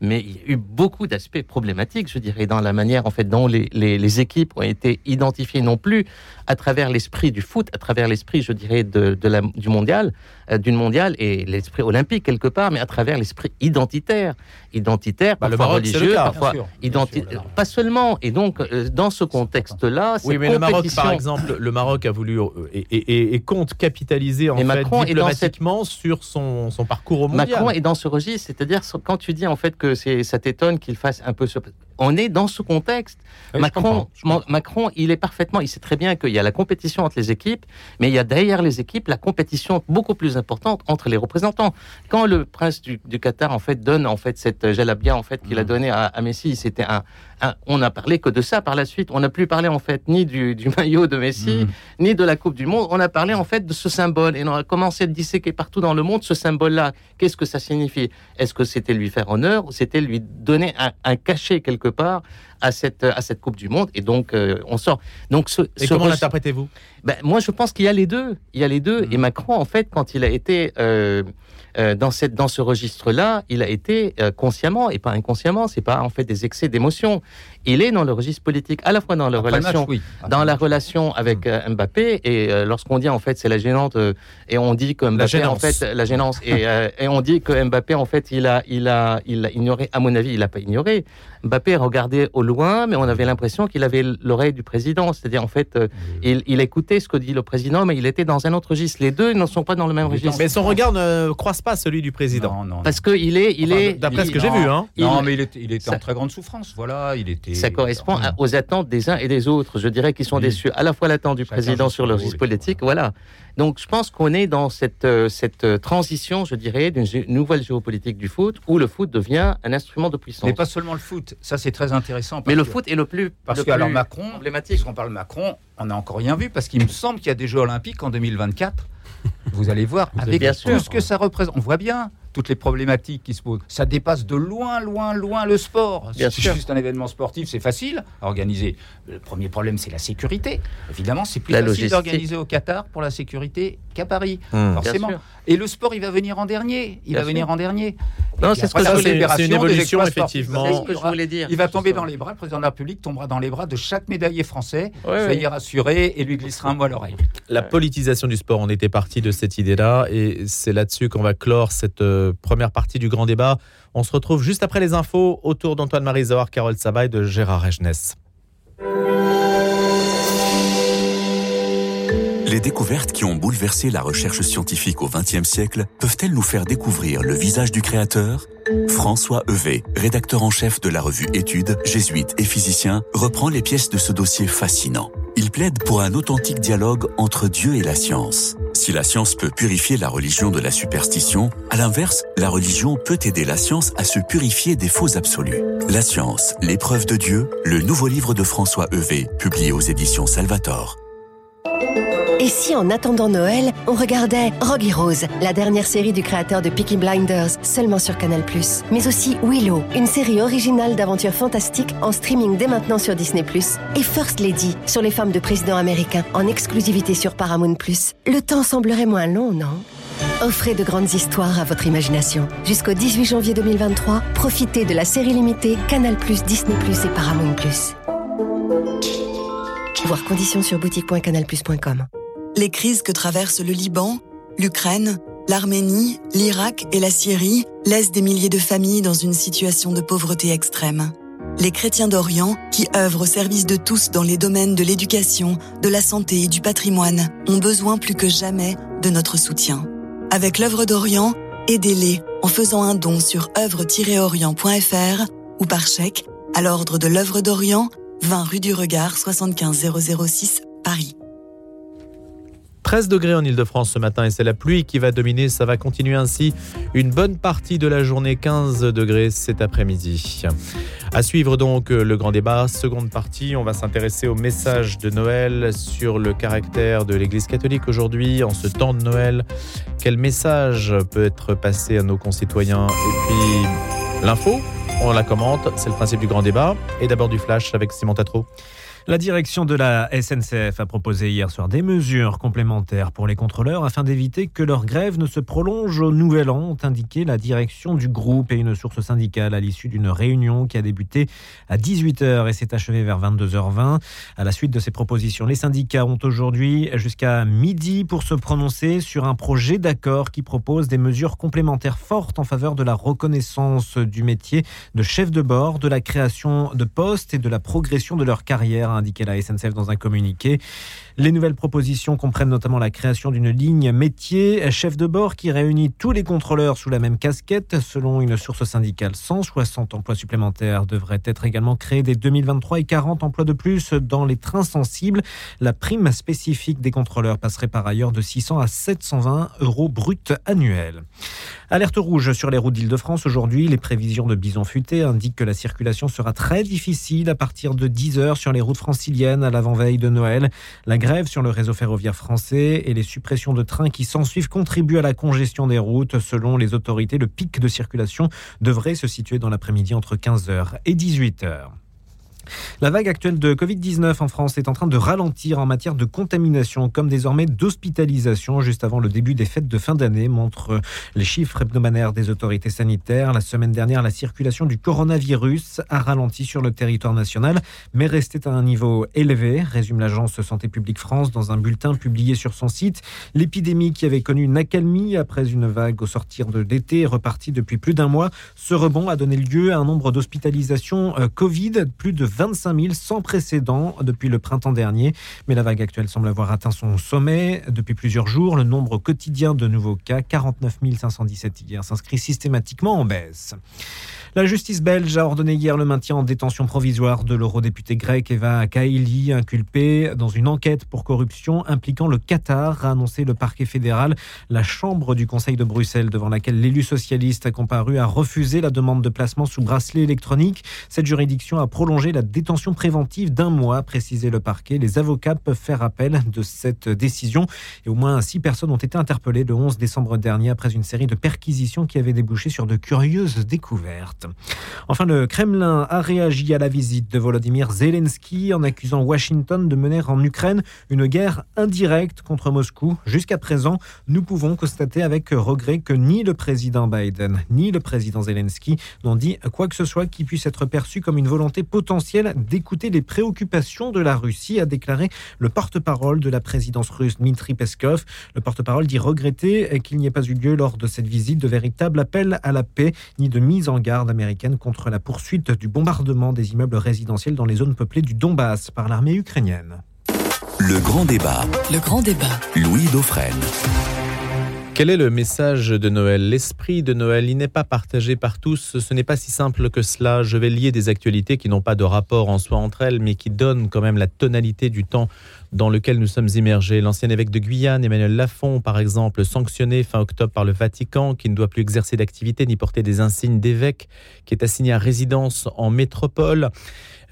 Mais il y a eu beaucoup d'aspects problématiques, je dirais, dans la manière en fait dont les, les, les équipes ont été identifiées, non plus à travers l'esprit du foot, à travers l'esprit, je dirais, de, de la, du mondial, euh, d'une mondiale et l'esprit olympique quelque part, mais à travers l'esprit identitaire, identitaire, Bah, le parfois Maroc, c'est le religieux, cas. parfois Bien sûr, bien identi- sûr, le Maroc. pas seulement. Et donc, euh, dans ce contexte-là, Oui, cette mais le Maroc, par exemple, le Maroc a voulu euh, et, et- et- et compte capitaliser en Et fait Macron dans diplomatiquement sur son, son parcours au. Macron est dans ce registre, c'est-à-dire quand tu dis en fait que ça t'étonne qu'il fasse un peu ce... On est dans ce contexte. Oui, je Macron, comprends, je Ma- Macron, il est parfaitement, il sait très bien qu'il y a la compétition entre les équipes, mais il y a derrière les équipes la compétition beaucoup plus importante entre les représentants. Quand le prince du, du Qatar en fait donne en fait cette jalabia en fait qu'il a Mm. donné à, à Messi, c'était un, un- on n'a parlé que de ça par la suite. On n'a plus parlé en fait ni du, du maillot de Messi, Mm. ni de la Coupe du Monde. On a parlé en fait de ce symbole et on a commencé à disséquer partout dans le monde ce symbole-là. Qu'est-ce que ça signifie? Est-ce que c'était lui faire honneur ou c'était lui donner un, un cachet quelque part à cette, à cette Coupe du Monde Et donc, euh, on sort. Donc, ce, Et ce comment l'interprétez-vous ben, moi, je pense qu'il y a les deux. Il y a les deux. Mhm. Et Macron, en fait, quand il a été euh, euh, dans, cette, dans ce registre-là, il a été consciemment et pas inconsciemment. C'est pas en fait des excès d'émotion. Il est dans le registre politique, à la fois dans le match, relation oui. dans la relation avec euh, Mbappé et euh, lorsqu'on dit en fait c'est la gênante euh, et on dit que Mbappé en fait la gênance et, euh, et on dit que Mbappé en fait il a il a il a ignoré à mon avis il a pas ignoré Mbappé regardait au loin mais on avait l'impression qu'il avait l'oreille du président c'est-à-dire en fait euh, il, il écoutait ce que dit le président mais il était dans un autre registre les deux ne sont pas dans le même registre Mais son regard ne croise pas celui du président. Non, non, parce que il est il Enfin, est D'après ce que j'ai non. vu, hein. non, il- mais il était, il était ça- en très grande souffrance. Voilà, il était. Ça correspond à- aux attentes des uns et des autres. Je dirais qu'ils sont Oui. déçus à la fois l'attente du Chacun président sur son le rôle, registre oui. politique, voilà. Donc je pense qu'on est dans cette, euh, cette euh, transition, je dirais, d'une nouvelle géopolitique du foot, où le foot devient un instrument de puissance. Mais pas seulement le foot. Ça, c'est très intéressant. Mais le que- foot est le plus, Parce le que alors plus Macron, emblématique. puisqu'on parle Macron, on n'a encore rien vu parce qu'il me semble qu'il y a des Jeux Olympiques en 2024. Vous allez voir Vous avec bien tout sûr. ce que ça représente. On voit bien toutes les problématiques qui se posent. Ça dépasse de loin, loin, loin le sport. Bien c'est juste un événement sportif, c'est facile à organiser. Le premier problème, c'est la sécurité. Évidemment, c'est plus La facile d'organiser au Qatar pour la sécurité qu'à Paris. Hmm. Forcément. Et le sport, il va venir en dernier. Il Bien va sûr. venir en dernier. Non, c'est ce que c'est une des évolution, effectivement. C'est ce que je voulais dire. Il va tomber dans les bras, le président de la République tombera dans les bras de chaque médaillé français, Ouais, soyez ouais. rassurés, et lui glissera un mot à l'oreille. La politisation du sport, on était parti de cette idée-là et c'est là-dessus qu'on va clore cette euh, première partie du grand débat. On se retrouve juste après les infos autour d'Antoine Marizor, Carole Sabat et de Gérard Regenès. Les découvertes qui ont bouleversé la recherche scientifique au XXe siècle peuvent-elles nous faire découvrir le visage du créateur? François Evé, rédacteur en chef de la revue Études, jésuite et physicien, reprend les pièces de ce dossier fascinant. Il plaide pour un authentique dialogue entre Dieu et la science. Si la science peut purifier la religion de la superstition, à l'inverse, la religion peut aider la science à se purifier des faux absolus. La science, l'épreuve de Dieu, le nouveau livre de François Evé, publié aux éditions Salvator. Et si en attendant Noël, on regardait Rogue Rose, la dernière série du créateur de Peaky Blinders, seulement sur Canal+. Mais aussi Willow, une série originale d'aventures fantastiques en streaming dès maintenant sur Disney+. Et First Lady, sur les femmes de présidents américains, en exclusivité sur Paramount+. Le temps semblerait moins long, non? Offrez de grandes histoires à votre imagination. Jusqu'au 18 janvier 2023, profitez de la série limitée Canal+, Disney+, et Paramount+. Voir conditions sur boutique.canalplus.com. Les crises que traversent le Liban, l'Ukraine l'Arménie, l'Irak et la Syrie laissent des milliers de familles dans une situation de pauvreté extrême. Les chrétiens d'Orient, qui œuvrent au service de tous dans les domaines de l'éducation, de la santé et du patrimoine, ont besoin plus que jamais de notre soutien. Avec l'œuvre d'Orient, aidez-les en faisant un don sur œuvre-orient.fr ou par chèque à l'ordre de l'œuvre d'Orient, 20 rue du Regard 75006 Paris. 13 degrés en Ile-de-France ce matin et c'est la pluie qui va dominer. Ça va continuer ainsi une bonne partie de la journée. 15 degrés cet après-midi. À suivre donc le grand débat. Seconde partie, on va s'intéresser au message de Noël sur le caractère de l'Église catholique aujourd'hui, en ce temps de Noël. Quel message peut être passé à nos concitoyens? Et puis l'info, on la commente. C'est le principe du grand débat. Et d'abord du flash avec Simon Tatro. La direction de la SNCF a proposé hier soir des mesures complémentaires pour les contrôleurs afin d'éviter que leur grève ne se prolonge au nouvel an, ont indiqué la direction du groupe et une source syndicale à l'issue d'une réunion qui a débuté à 18h et s'est achevée vers 22h20. À la suite de ces propositions, les syndicats ont aujourd'hui jusqu'à midi pour se prononcer sur un projet d'accord qui propose des mesures complémentaires fortes en faveur de la reconnaissance du métier de chef de bord, de la création de postes et de la progression de leur carrière indiqué la SNCF dans un communiqué. Les nouvelles propositions comprennent notamment la création d'une ligne métier chef de bord qui réunit tous les contrôleurs sous la même casquette. Selon une source syndicale, 160 emplois supplémentaires devraient être également créés dès 2023 et 40 emplois de plus dans les trains sensibles. La prime spécifique des contrôleurs passerait par ailleurs de 600 à 720 euros bruts annuels. Alerte rouge sur les routes d'Île-de-France aujourd'hui. Les prévisions de Bison Futé indiquent que la circulation sera très difficile à partir de 10 heures sur les routes franciliennes à l'avant-veille de Noël. Grève sur le réseau ferroviaire français et les suppressions de trains qui s'ensuivent contribuent à la congestion des routes. Selon les autorités, le pic de circulation devrait se situer dans l'après-midi entre 15h et 18h. La vague actuelle de Covid-19 en France est en train de ralentir en matière de contamination, comme désormais d'hospitalisation, juste avant le début des fêtes de fin d'année, montrent les chiffres hebdomadaires des autorités sanitaires. La semaine dernière, la circulation du coronavirus a ralenti sur le territoire national, mais restait à un niveau élevé, résume l'agence Santé publique France dans un bulletin publié sur son site. L'épidémie qui avait connu une accalmie après une vague au sortir de l'été est repartie depuis plus d'un mois. Ce rebond a donné lieu à un nombre d'hospitalisations euh, Covid, plus de 25 000 sans précédent depuis le printemps dernier. Mais la vague actuelle semble avoir atteint son sommet. Depuis plusieurs jours, le nombre quotidien de nouveaux cas, 49 517 hier, s'inscrit systématiquement en baisse. La justice belge a ordonné hier le maintien en détention provisoire de l'eurodéputé grec Eva Kaili, inculpé dans une enquête pour corruption impliquant le Qatar, a annoncé le parquet fédéral. La chambre du Conseil de Bruxelles, devant laquelle l'élu socialiste a comparu, a refusé la demande de placement sous bracelet électronique. Cette juridiction a prolongé la détention préventive d'un mois, précisé le parquet. Les avocats peuvent faire appel de cette décision et au moins six personnes ont été interpellées le 11 décembre dernier après une série de perquisitions qui avaient débouché sur de curieuses découvertes. Enfin, le Kremlin a réagi à la visite de Volodymyr Zelensky en accusant Washington de mener en Ukraine une guerre indirecte contre Moscou. Jusqu'à présent, nous pouvons constater avec regret que ni le président Biden ni le président Zelensky n'ont dit quoi que ce soit qui puisse être perçu comme une volonté potentielle d'écouter les préoccupations de la Russie, a déclaré le porte-parole de la présidence russe Dmitry Peskov. Le porte-parole dit regretter qu'il n'y ait pas eu lieu lors de cette visite de véritable appel à la paix ni de mise en garde américaine contre la poursuite du bombardement des immeubles résidentiels dans les zones peuplées du Donbass par l'armée ukrainienne. Le grand débat. Le grand débat. Louis Dauphren. Quel est le message de Noël? L'esprit de Noël, il n'est pas partagé par tous. Ce n'est pas si simple que cela. Je vais lier des actualités qui n'ont pas de rapport en soi entre elles, mais qui donnent quand même la tonalité du temps dans lequel nous sommes immergés. L'ancien évêque de Guyane, Emmanuel Lafont, par exemple, sanctionné fin octobre par le Vatican, qui ne doit plus exercer d'activité ni porter des insignes d'évêque, qui est assigné à résidence en métropole.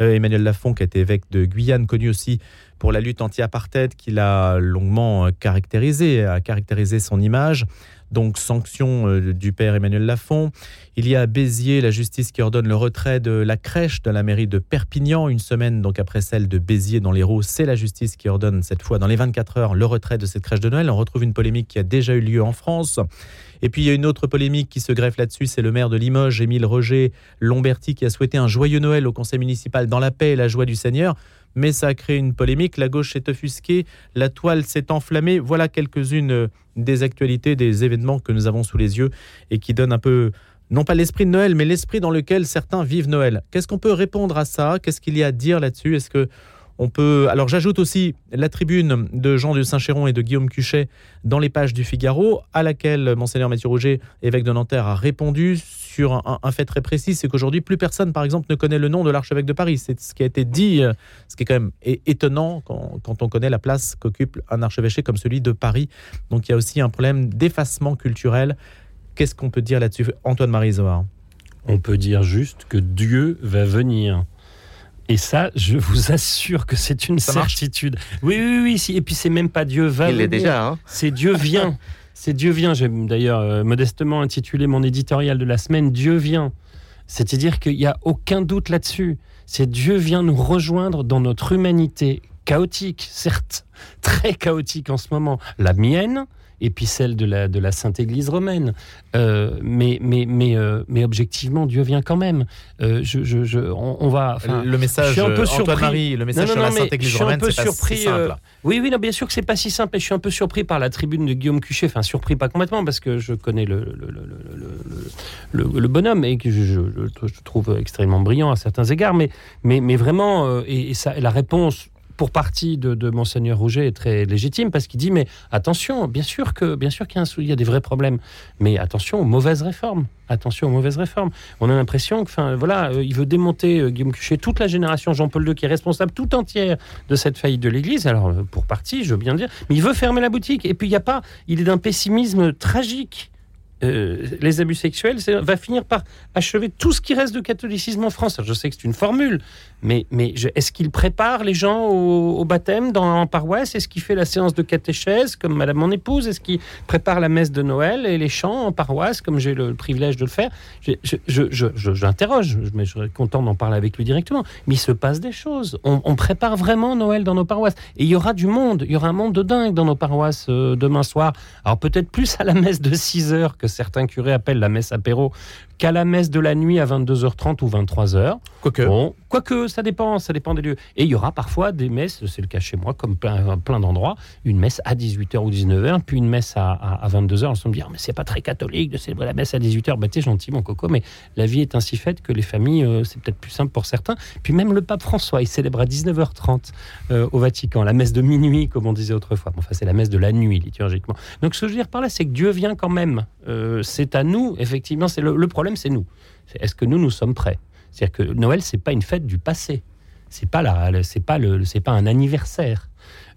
Euh, Emmanuel Lafont, qui été évêque de Guyane, connu aussi pour la lutte anti-apartheid, qu'il a longuement caractérisé, a caractérisé son image. Donc sanction euh, du père Emmanuel Lafont. Il y a Béziers la justice qui ordonne le retrait de la crèche de la mairie de Perpignan une semaine donc après celle de Béziers dans l'Hérault. C'est la justice qui ordonne cette fois dans les 24 heures le retrait de cette crèche de Noël. On retrouve une polémique qui a déjà eu lieu en France. Et puis il y a une autre polémique qui se greffe là-dessus, c'est le maire de Limoges, Émile Roger Lomberti, qui a souhaité un joyeux Noël au conseil municipal dans la paix et la joie du Seigneur. mais ça a créé une polémique. La gauche s'est offusquée, la toile s'est enflammée. Voilà quelques-unes euh, des actualités, des événements que nous avons sous les yeux et qui donnent un peu, non pas l'esprit de Noël, mais l'esprit dans lequel certains vivent Noël. Qu'est-ce qu'on peut répondre à ça? Qu'est-ce qu'il y a à dire là-dessus? Est-ce que on peut. Alors j'ajoute aussi la tribune de Jean de Saint-Chéron et de Guillaume Cuchet dans les pages du Figaro, à laquelle monseigneur Mathieu Rouget, évêque de Nanterre, a répondu sur un, fait très précis, c'est qu'aujourd'hui plus personne, par exemple, ne connaît le nom de l'archevêque de Paris. C'est ce qui a été dit, euh, ce qui est quand même étonnant quand, quand on connaît la place qu'occupe un archevêché comme celui de Paris. Donc il y a aussi un problème d'effacement culturel. Qu'est-ce qu'on peut dire là-dessus, Antoine-Marie Zohar On peut dire juste que Dieu va venir. Et ça, je vous assure que c'est une certitude. Oui, oui, oui. Et puis c'est même pas Dieu va. Il est déjà. Hein. c'est Dieu vient. c'est Dieu vient. J'ai d'ailleurs euh, modestement intitulé mon éditorial de la semaine Dieu vient. C'est-à-dire qu'il n'y a aucun doute là-dessus. C'est Dieu vient nous rejoindre dans notre humanité chaotique, certes, très chaotique en ce moment. La mienne, et puis celle de la, de la Sainte Église romaine. Euh, mais, mais, mais, euh, mais objectivement, Dieu vient quand même. Euh, je, je, on, va. Le message, je suis un peu surpris. Marie, le message sur la Sainte Église romaine, c'est pas si simple. oui, oui, non, bien sûr que c'est pas si simple. Et je suis un peu surpris par la tribune de Guillaume Cuchet. Enfin, surpris pas complètement parce que je connais le, le, le, le bonhomme et que je, trouve extrêmement brillant à certains égards. Mais, mais, mais vraiment, et, et ça, la réponse pour partie de, monseigneur Rouget est très légitime parce qu'il dit mais attention, bien sûr que bien sûr qu'il y, a des vrais problèmes, mais attention aux mauvaises réformes. Attention aux mauvaises réformes. On a l'impression que, enfin, voilà, euh, il veut démonter euh, Guillaume Cuchet, toute la génération Jean-Paul II qui est responsable tout entière de cette faillite de l'Église. Alors, euh, pour partie, je veux bien dire, mais il veut fermer la boutique. Et puis, il n'y a pas, il est d'un pessimisme tragique. les abus sexuels, va finir par achever tout ce qui reste de catholicisme en France. je sais que c'est une formule, mais, mais est-ce qu'il prépare les gens au, baptême dans en paroisse? Est-ce qu'il fait la séance de catéchèse comme Madame mon épouse? Est-ce qu'il prépare la messe de Noël et les chants en paroisse comme j'ai le privilège de le faire? Je, je, mais je serais content d'en parler avec lui directement. Mais il se passe des choses. On, prépare vraiment Noël dans nos paroisses. Et il y aura du monde. Il y aura un monde de dingue dans nos paroisses euh, demain soir. Alors peut-être plus à la messe de 6 heures que certains curés appellent la messe apéro qu'à la messe de la nuit à 22h30 ou 23h. Quoique. Bon, quoique, ça dépend, ça dépend des lieux. Et il y aura parfois des messes, c'est le cas chez moi, comme plein, d'endroits, une messe à 18h ou 19h, puis une messe à, à, 22h. On se dit, mais c'est pas très catholique de célébrer la messe à 18h. Bah, t'es gentil, mon coco, mais la vie est ainsi faite que les familles, euh, c'est peut-être plus simple pour certains. Puis même le pape François, il célèbre à 19h30 euh, au Vatican, la messe de minuit, comme on disait autrefois. enfin, c'est la messe de la nuit, liturgiquement. Donc, ce que je veux dire par là, c'est que Dieu vient quand même. Euh, c'est à nous, effectivement, c'est le problème, c'est nous. Est-ce que nous, nous sommes prêts? C'est-à-dire que Noël, c'est pas une fête du passé. C'est pas là, c'est pas le, c'est pas un anniversaire.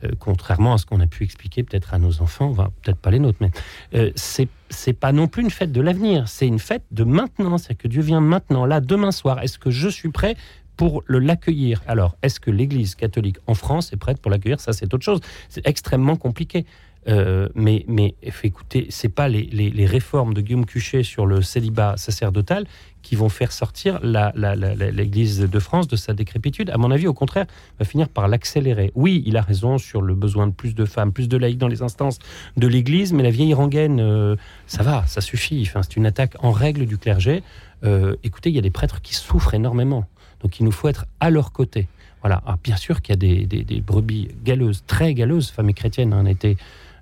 Euh, contrairement à ce qu'on a pu expliquer peut-être à nos enfants, peut-être pas les nôtres, mais euh, c'est pas non plus une fête de l'avenir. C'est une fête de maintenant. C'est-à-dire que Dieu vient maintenant, là, demain soir. Est-ce que je suis prêt pour l'accueillir? Alors, est-ce que l'Église catholique en France est prête pour l'accueillir? Ça, c'est autre chose. C'est extrêmement compliqué. Euh, mais, mais écoutez, c'est pas les, les, réformes de Guillaume Cuchet sur le célibat sacerdotal qui vont faire sortir l'Église de France de sa décrépitude. À mon avis, au contraire, va finir par l'accélérer. Oui, il a raison sur le besoin de plus de femmes, plus de laïcs dans les instances de l'Église, mais la vieille rengaine, euh, ça va, ça suffit. C'est une attaque en règle du clergé. Euh, écoutez, il y a des prêtres qui souffrent énormément. Donc il nous faut être à leur côté. Voilà. bien sûr qu'il y a des, brebis galeuses, très galeuses, femmes et chrétiennes, en hein, été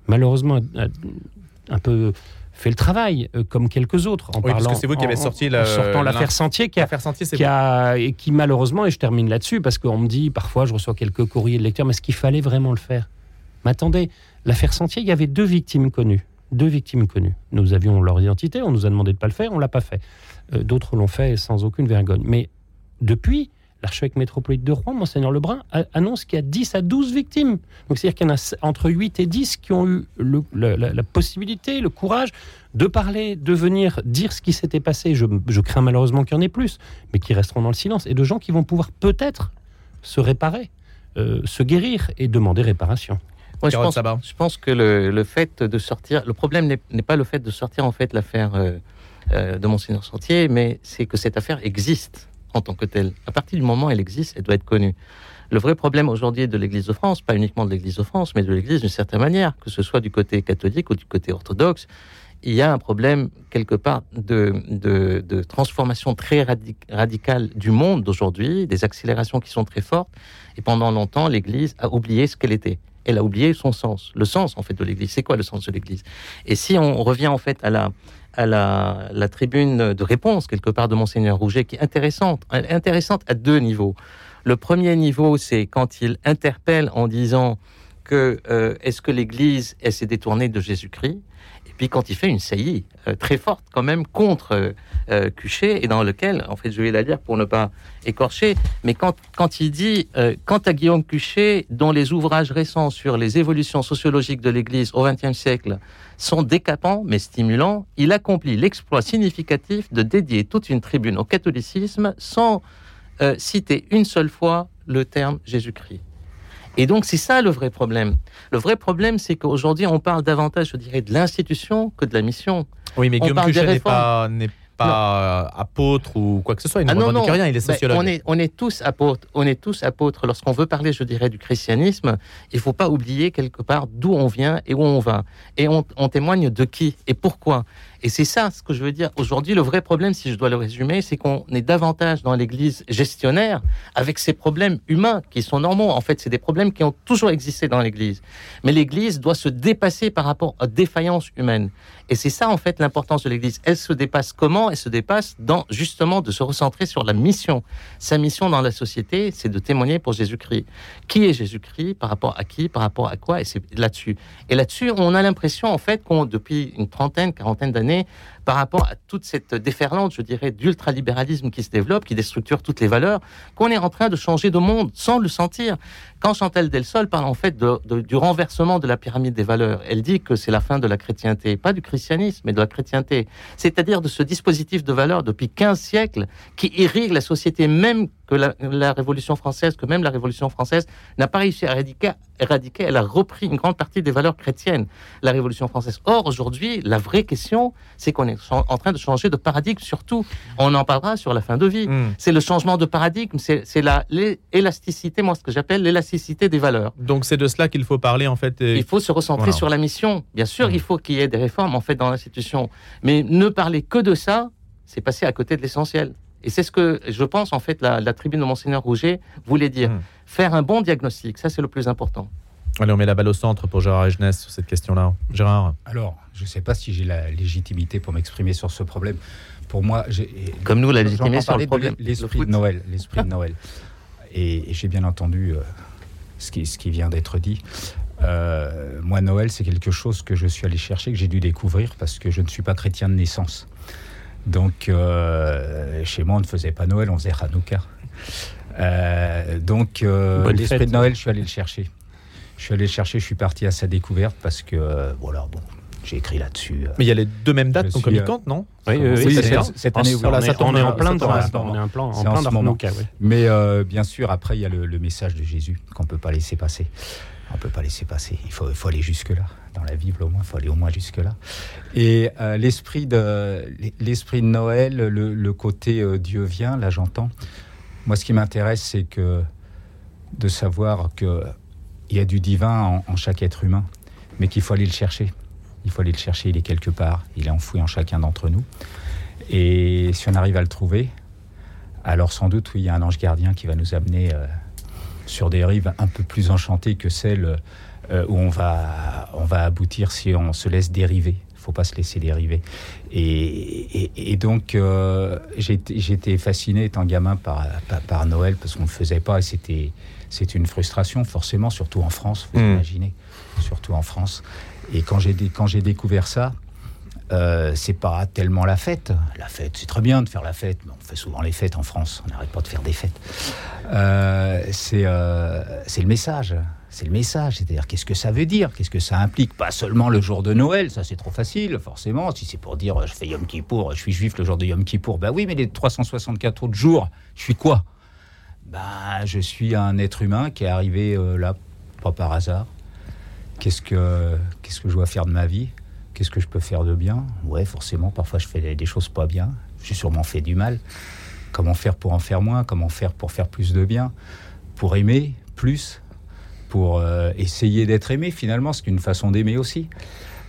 malheureusement un peu fait le travail euh, comme quelques autres en parlant. c'est vous qui avez sorti la, sortant l'affaire Sentier qui a, Sentier, qui a et qui malheureusement et je termine là-dessus parce qu'on me dit parfois je reçois quelques courriers de lecteurs mais est-ce qu'il fallait vraiment le faire? Mais attendez, l'affaire Sentier, il y avait deux victimes connues, deux victimes connues. Nous avions leur identité, on nous a demandé de pas le faire, on l'a pas fait. Euh, d'autres l'ont fait sans aucune vergogne. Mais depuis, l'archevêque métropolite de Rouen, Monseigneur Lebrun, annonce qu'il y a 10 à 12 victimes. Donc c'est-à-dire qu'il y en a entre 8 et 10 qui ont eu la, possibilité, le courage de parler, de venir dire ce qui s'était passé. Je, crains malheureusement qu'il y en ait plus, mais qui resteront dans le silence. Et de gens qui vont pouvoir peut-être se réparer, euh, se guérir et demander réparation. je, pense, je, pense, que le, fait de sortir, le problème n'est pas le fait de sortir en fait l'affaire euh, euh, de Monseigneur Sentier, mais c'est que cette affaire existe en tant que telle. À partir du moment où elle existe, elle doit être connue. Le vrai problème aujourd'hui de l'Église de France, pas uniquement de l'Église de France, mais de l'Église d'une certaine manière, que ce soit du côté catholique ou du côté orthodoxe, il y a un problème quelque part de, transformation très radicale du monde d'aujourd'hui, des accélérations qui sont très fortes. Et pendant longtemps, l'Église a oublié ce qu'elle était. Elle a oublié son sens, le sens en fait de l'Église. C'est quoi le sens de l'Église? Et si on revient en fait à la à la, tribune de réponse quelque part de monseigneur Rouget, qui est intéressante, intéressante à deux niveaux. Le premier niveau, c'est quand il interpelle en disant que euh, est-ce que l'Église s'est détournée de Jésus-Christ? Puis quand il fait une saillie euh, très forte quand même contre euh, euh et dans lequel, en fait, je vais la lire pour ne pas écorcher, mais quand, quand il dit, quant à Guillaume Cuchet, dont les ouvrages récents sur les évolutions sociologiques de l'Église au XXe siècle sont décapants mais stimulants, il accomplit l'exploit significatif de dédier toute une tribune au catholicisme sans citer une seule fois le terme Jésus-Christ. Et donc, c'est ça le vrai problème. Le vrai problème, c'est qu'aujourd'hui, on parle davantage, je dirais, de l'institution que de la mission. Oui, mais Guillaume Cuchet n'est pas, pas apôtre ou quoi que ce soit. Il ne ah rien, il est sociologue. on, est, on est tous apôtres. On est tous apôtres. Lorsqu'on veut parler, je dirais, du christianisme, il ne faut pas oublier quelque part d'où on vient et où on va. Et on, on témoigne de qui et pourquoi. Et c'est ça ce que je veux dire. Aujourd'hui, le vrai problème, si je dois le résumer, c'est qu'on est davantage dans l'Église gestionnaire avec ces problèmes humains qui sont normaux. En fait, c'est des problèmes qui ont toujours existé dans l'Église. Mais l'Église doit se dépasser par rapport aux défaillances humaines. Et c'est ça, en fait, l'importance de l'Église. Elle se dépasse comment? Elle se dépasse dans, justement, de se recentrer sur la mission. Sa mission dans la société, c'est de témoigner pour Jésus-Christ. Qui est Jésus-Christ? Par rapport à qui? Par rapport à quoi? Et c'est là-dessus. Et là-dessus, on a l'impression, en fait, qu'on, depuis une trentaine, quarantaine d'années, Yeah. Par rapport à toute cette déferlante, je dirais, d'ultralibéralisme qui se développe, qui déstructure toutes les valeurs, qu'on est en train de changer de monde sans le sentir. Quand Chantal Delsol parle en fait du renversement de la pyramide des valeurs, elle dit que c'est la fin de la chrétienté, pas du christianisme, mais de la chrétienté. C'est-à-dire de ce dispositif de valeurs depuis 15 siècles qui irrigue la société, même que la, Révolution française, que même la Révolution française n'a pas réussi à éradiquer, éradiquer, elle a repris une grande partie des valeurs chrétiennes, la Révolution française. Or, aujourd'hui, la vraie question, c'est qu'on est en train de changer de paradigme, surtout. On en parlera sur la fin de vie. Hmm. C'est le changement de paradigme, c'est l'élasticité, moi, ce que j'appelle l'élasticité des valeurs. Donc c'est de cela qu'il faut parler en fait. Il faut se recentrer sur la mission. Bien sûr, il mm. faut qu'il y ait des réformes en fait dans l'institution, mais ne parler que de ça, c'est passer à côté de l'essentiel. Et c'est ce que je pense en fait la, tribune de monseigneur Rouget voulait dire. Mm. Faire un bon diagnostic, ça c'est le plus important. Allez, on met la balle au centre pour Gérard Jeunesse sur cette question-là. Gérard Alors, je ne sais pas si j'ai la légitimité pour m'exprimer sur ce problème. Pour moi, j'ai. Comme nous, la légitimité sur le problème. L'esprit de Noël. L'esprit de Noël. Et, j'ai bien entendu euh, ce qui, ce qui vient d'être dit. Euh, moi, Noël, c'est quelque chose que je suis allé chercher, que j'ai dû découvrir parce que je ne suis pas chrétien de naissance. Donc, euh, chez moi, on ne faisait pas Noël, on faisait Hanouka. Euh, donc, l'esprit de Noël, je suis allé le chercher. Je suis allé le chercher, je suis parti à sa découverte parce que, voilà, bon, j'ai écrit là-dessus. Mais il y a les deux mêmes dates concomitantes, non? Oui, oui, c'est cette année. on, est, on est en plein dans on est en plein, en plein moment. Mais euh, bien sûr, après, il y a le, message de Jésus qu'on ne peut pas laisser passer. On ne peut pas laisser passer. Il faut, faut aller jusque-là. Dans la Bible, au moins, il faut aller au moins jusque-là. Et euh, l'esprit de, l'esprit de Noël, le, côté euh, Dieu vient, là, j'entends. Moi, ce qui m'intéresse, c'est que de savoir qu'il y a du divin en chaque être humain, mais qu'il faut aller le chercher. Il faut aller le chercher, il est quelque part, il est enfoui en chacun d'entre nous. Et si on arrive à le trouver, alors sans doute, oui, il y a un ange gardien qui va nous amener euh, sur des rives un peu plus enchantées que celles euh, où on va, on va aboutir si on se laisse dériver. Il ne faut pas se laisser dériver. Et, donc, euh, j'étais fasciné, étant gamin, par, Noël, parce qu'on ne le faisait pas, c'était une frustration, forcément, surtout en France, vous mmh. imaginez, surtout en France. Et quand j'ai quand j'ai découvert ça, euh, c'est pas tellement la fête. La fête, c'est très bien de faire la fête, mais on fait souvent les fêtes en France. On n'arrête pas de faire des fêtes. Euh, euh, c'est le message. C'est le message. C'est-à-dire, qu'est-ce que ça veut dire? Qu'est-ce que ça implique? Pas seulement le jour de Noël, ça c'est trop facile, forcément. Si c'est pour dire, je fais Yom Kippour, je suis juif le jour de Yom Kippour, bah oui, mais les 364 autres jours, je suis quoi? Bah, je suis un être humain qui est arrivé là, pas par hasard Qu'est-ce que, qu'est-ce que je dois faire de ma vie? Qu'est-ce que je peux faire de bien? Ouais, forcément, parfois je fais des choses pas bien. J'ai sûrement fait du mal. Comment faire pour en faire moins? Comment faire pour faire plus de bien? Pour aimer plus? Pour euh, essayer d'être aimé, finalement, c'est une façon d'aimer aussi.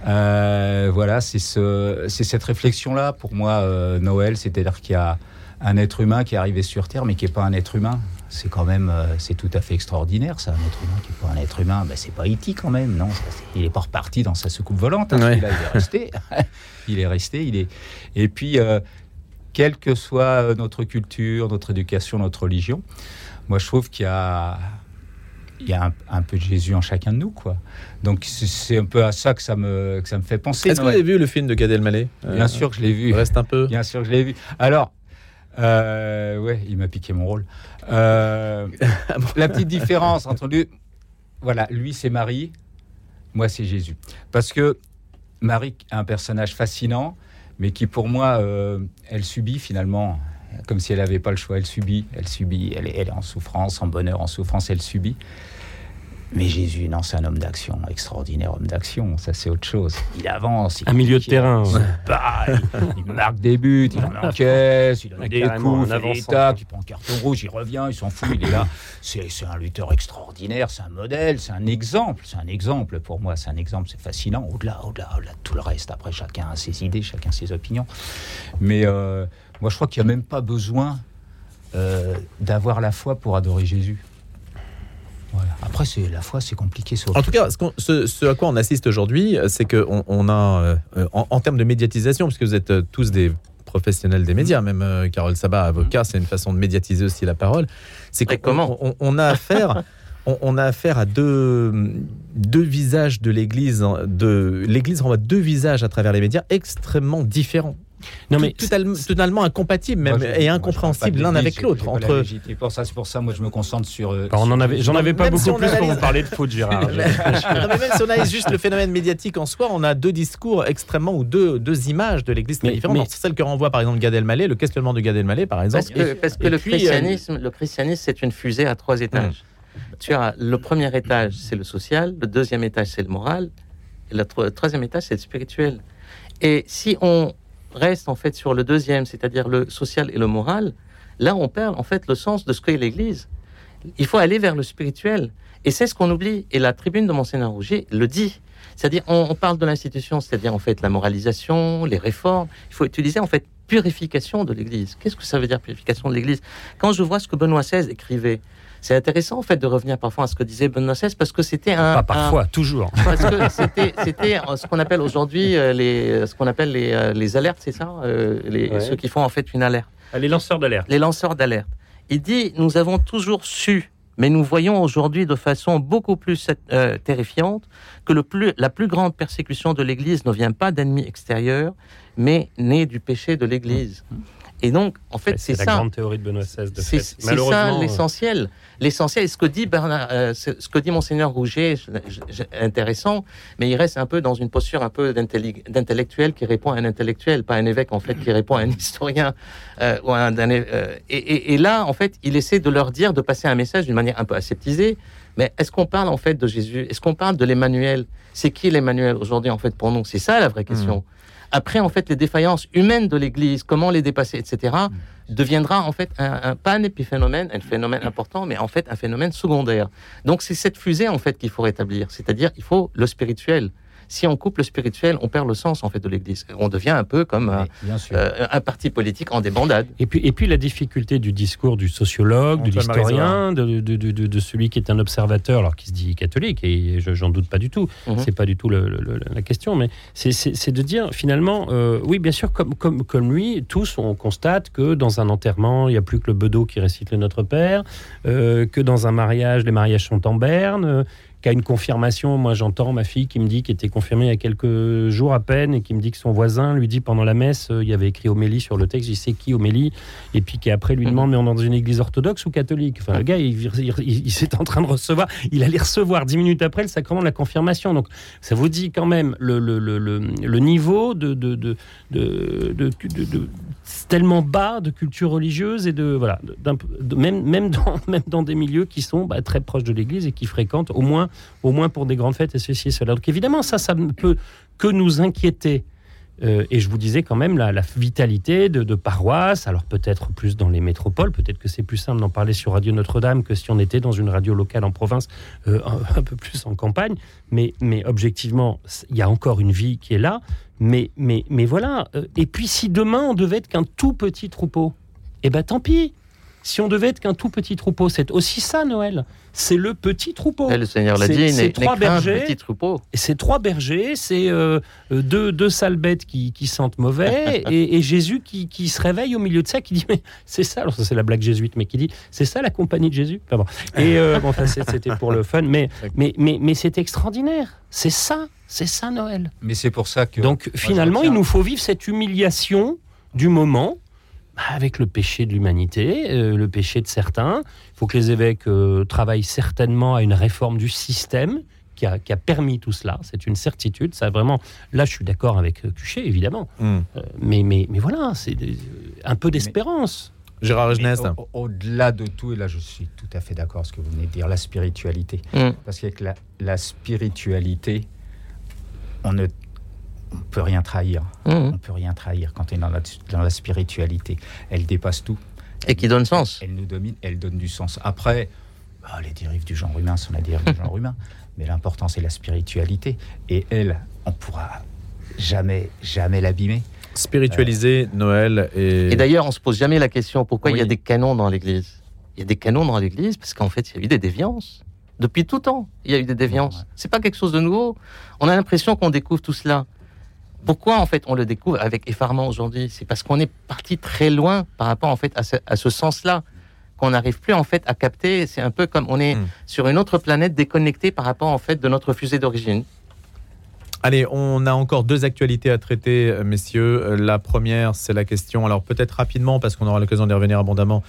Euh, voilà, c'est ce, c'est cette réflexion-là pour moi, euh, Noël, c'est-à-dire qu'il y a un être humain qui est arrivé sur Terre, mais qui n'est pas un être humain. C'est quand même, euh, c'est tout à fait extraordinaire, ça, un être humain qui n'est pas un être humain. Ben, c'est pas E.T. quand même, non Il est pas reparti dans sa soucoupe volante. hein, Ouais. il est resté. il est resté. Il est. Et puis, euh, quelle que soit euh, notre culture, notre éducation, notre religion, moi, je trouve qu'il y a il y a un, un peu de Jésus en chacun de nous, quoi. Donc c'est- un peu à ça que ça me, que ça me fait penser. Est-ce que vous avez vu le film de Gad Elmaleh? Euh, Bien sûr que je l'ai vu. Reste un peu. Bien sûr que je l'ai vu. Alors, euh, ouais, il m'a piqué mon rôle. Euh, la petite différence entre lui, voilà, lui c'est Marie, moi c'est Jésus. Parce que Marie est un personnage fascinant, mais qui pour moi, euh, elle subit finalement, comme si elle n'avait pas le choix, elle subit, elle subit, elle est, elle est en souffrance, en bonheur, en souffrance, elle subit. Mais Jésus, non, c'est un homme d'action, extraordinaire homme d'action, ça c'est autre chose. Il avance, il Un milieu de terrain, il se ouais. bat, il, il marque des buts, il en encaisse, il donne des coups, il fait il prend carton rouge, il revient, il s'en fout, il est là. C'est c'est un lutteur extraordinaire, c'est un modèle, c'est un exemple, c'est un exemple pour moi, c'est un exemple, c'est fascinant. Au-delà, au-delà, au-delà de tout le reste, après chacun a ses idées, chacun ses opinions. Mais euh, moi je crois qu'il n'y a même pas besoin euh, d'avoir la foi pour adorer Jésus. Voilà. Après, c'est la foi, c'est compliqué. En tout cas, ce, qu'on- ce- ce à quoi on assiste aujourd'hui, c'est qu'on on a, euh, euh, en, en termes de médiatisation, puisque vous êtes euh, tous des professionnels des médias, même euh, Carole Sabat, avocat, c'est une façon de médiatiser aussi la parole. C'est comment on, on a affaire, on, on a affaire à deux, deux visages de l'Église. hein, De l'Église renvoie deux visages à travers les médias extrêmement différents. Non, mais Tout- totalement, totalement incompatibles même, Moi, et incompréhensibles l'un avec l'autre. la Entre pour ça, c'est pour ça, moi, je me concentre sur. euh, Enfin, on en avait, j'en avais pas beaucoup si on plus pour analyse- vous parler de foot, Gérard. Non, mais même si on analyse juste le phénomène médiatique en soi, on a deux discours extrêmement ou deux, deux images de l'Église très différentes. mais- C'est celle que renvoie par exemple Gad Elmaleh, le questionnement de Gad Elmaleh par exemple. Parce que, parce que le, puis, euh, christianisme, le christianisme, c'est une fusée à trois étages. Tu as le premier étage, c'est le social, le deuxième étage, c'est le moral, et le tro- troisième étage, c'est le spirituel. Et si on reste en fait sur le deuxième, c'est-à-dire le social et le moral, là, on perd en fait le sens de ce qu'est l'Église. Il faut aller vers le spirituel. Et c'est ce qu'on oublie. Et la tribune de Monseigneur Rouget le dit. C'est-à-dire, on, on parle de l'institution, c'est-à-dire en fait la moralisation, les réformes. Il faut utiliser en fait purification de l'Église. Qu'est-ce que ça veut dire purification de l'Église? Quand je vois ce que Benoît XVI écrivait, c'est intéressant en fait de revenir parfois à ce que disait Benoît XVI parce que c'était un Pas un- parfois, toujours. parce que c'était ce qu'on appelle aujourd'hui euh, les ce qu'on appelle les, euh, les alertes, c'est ça, euh, les, Ouais. ceux qui font en fait une alerte Les lanceurs d'alerte. les lanceurs d'alerte. Il dit Nous avons toujours su, mais nous voyons aujourd'hui de façon beaucoup plus euh, terrifiante que le plus, la plus grande persécution de l'Église ne vient pas d'ennemis extérieurs, mais née du péché de l'Église. Et donc, en fait, c'est la ça. grande théorie de Benoît XVI. De C'est ça l'essentiel. L'essentiel, et ce que dit Bernard, euh, ce que dit Monseigneur Rouget, intéressant, mais il reste un peu dans une posture un peu d'intellectuel qui répond à un intellectuel, pas un évêque en fait qui répond à un historien. euh, ou à un, euh, et, et- et là, en fait, il essaie de leur dire, de passer un message d'une manière un peu aseptisée. Mais est-ce qu'on parle en fait de Jésus? Est-ce qu'on parle de l'Emmanuel? C'est qui l'Emmanuel aujourd'hui en fait pour nous? C'est ça la vraie question. Après, en fait, les défaillances humaines de l'Église, comment les dépasser, etc., deviendra en fait un, un- un épiphénomène, un phénomène important, mais en fait un phénomène secondaire. Donc c'est cette fusée en fait qu'il faut rétablir, c'est-à-dire il faut le spirituel. Si on coupe le spirituel, on perd le sens en fait de l'Église. On devient un peu comme un, sûr. euh, un parti politique en débandade. Et puis, et puis la difficulté du discours du sociologue, de Antoine l'historien, de, de, de, de- de celui qui est un observateur, alors qui se dit catholique, et je- j'en doute pas du tout, Mhm. c'est pas du tout le- le- la question, mais c'est- de dire finalement, euh, oui, bien sûr, comme, comme, comme lui, tous on constate que dans un enterrement, il n'y a plus que le bedeau qui récite le Notre Père, euh, que dans un mariage, les mariages sont en berne. Qu'à une confirmation, moi j'entends ma fille qui me dit, qui était confirmée il y a quelques jours à peine, et qui me dit que son voisin lui dit pendant la messe, euh, il y avait écrit Homélie sur le texte, je dis c'est qui Homélie? Et puis qui après lui Mhm. demande, mais on est dans une église orthodoxe ou catholique? Enfin, le gars, il, il, il- il s'est en train de recevoir, il allait recevoir dix minutes après le sacrement de la confirmation. Donc ça vous dit quand même le, le, le, le, le niveau de, tellement bas de culture religieuse et de voilà de- même même dans même dans des milieux qui sont bah, très proches de l'Église et qui fréquentent au moins au moins pour des grandes fêtes et ceci et cela. Donc évidemment ça ça ne peut que nous inquiéter Euh, et je vous disais quand même la, vitalité de, de paroisses, alors peut-être plus dans les métropoles, peut-être que c'est plus simple d'en parler sur Radio Notre-Dame que si on était dans une radio locale en province, euh, un, un peu plus en campagne. Mais, mais objectivement, il y a encore une vie qui est là. Mais, mais, mais voilà. Euh, Et puis si demain on devait être qu'un tout petit troupeau, eh ben tant pis. Si on devait être qu'un tout petit troupeau, c'est aussi ça Noël. C'est le petit troupeau. Et le Seigneur l'a dit, c'est trois bergers. petit troupeau. Et c'est trois bergers, c'est euh, euh, deux, deux sales bêtes qui, qui sentent mauvais, et, et Jésus qui, qui se réveille au milieu de ça, qui dit mais c'est ça. Alors ça c'est la blague jésuite, mais qui dit c'est ça la compagnie de Jésus? Enfin, bon. Et euh, bon, c'est- c'était pour le fun, mais mais mais, mais c'est extraordinaire. C'est ça, c'est ça Noël. Mais c'est pour ça que. Donc finalement, il nous faut vivre cette humiliation du moment avec le péché de l'humanité, euh, le péché de certains. Il faut que les évêques euh, travaillent certainement à une réforme du système qui a, qui a permis tout cela. C'est une certitude. Ça vraiment. Là, je suis d'accord avec euh, Cuchet, évidemment. Euh, mais, mais, mais voilà, c'est des- un peu d'espérance. Gérard au- Au-delà de tout, et là je suis tout à fait d'accord avec ce que vous venez de dire, la spiritualité. Mm. Parce qu'avec la, la spiritualité, on ne on peut rien trahir. Mhm. On peut rien trahir quand on est dans la, dans la spiritualité. Elle dépasse tout. Et qui donne sens. Elle nous domine, elle donne du sens. Après, bah, les dérives du genre humain sont les dérives du genre humain. Mais l'important, c'est la spiritualité. Et elle, on pourra jamais, jamais l'abîmer. Spiritualiser Noël et. Et d'ailleurs, on se pose jamais la question pourquoi il y a des canons dans l'Église? Il y a des canons dans l'Église parce qu'en fait, il y a eu des déviances. Depuis tout temps, il y a eu des déviances. Ouais. C'est pas quelque chose de nouveau. On a l'impression qu'on découvre tout cela. Pourquoi en fait on le découvre avec effarement aujourd'hui? C'est parce qu'on est parti très loin par rapport en fait à ce, à ce sens-là qu'on n'arrive plus en fait à capter. C'est un peu comme on est Hmm. sur une autre planète déconnectée par rapport en fait de notre fusée d'origine. Allez, on a encore deux actualités à traiter, euh, messieurs. Euh, La première, c'est la question, alors peut-être rapidement, parce qu'on aura l'occasion d'y revenir abondamment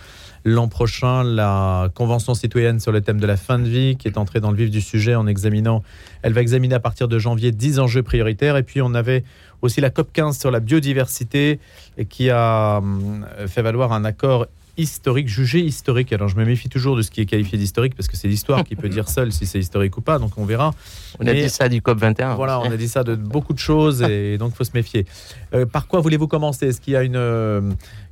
l'an prochain, la Convention citoyenne sur le thème de la fin de vie, qui est entrée dans le vif du sujet en examinant, elle va examiner à partir de janvier 10 enjeux prioritaires. Et puis on avait aussi la COP 15 sur la biodiversité, et qui a hum, fait valoir un accord historique, jugé historique. Alors je me méfie toujours de ce qui est qualifié d'historique, parce que c'est l'histoire qui peut dire seule si c'est historique ou pas, donc on verra. On a dit ça du COP 21. Voilà, on a dit ça de beaucoup de choses et donc il faut se méfier. Euh, par quoi voulez-vous commencer? Est-ce qu'il y a une euh,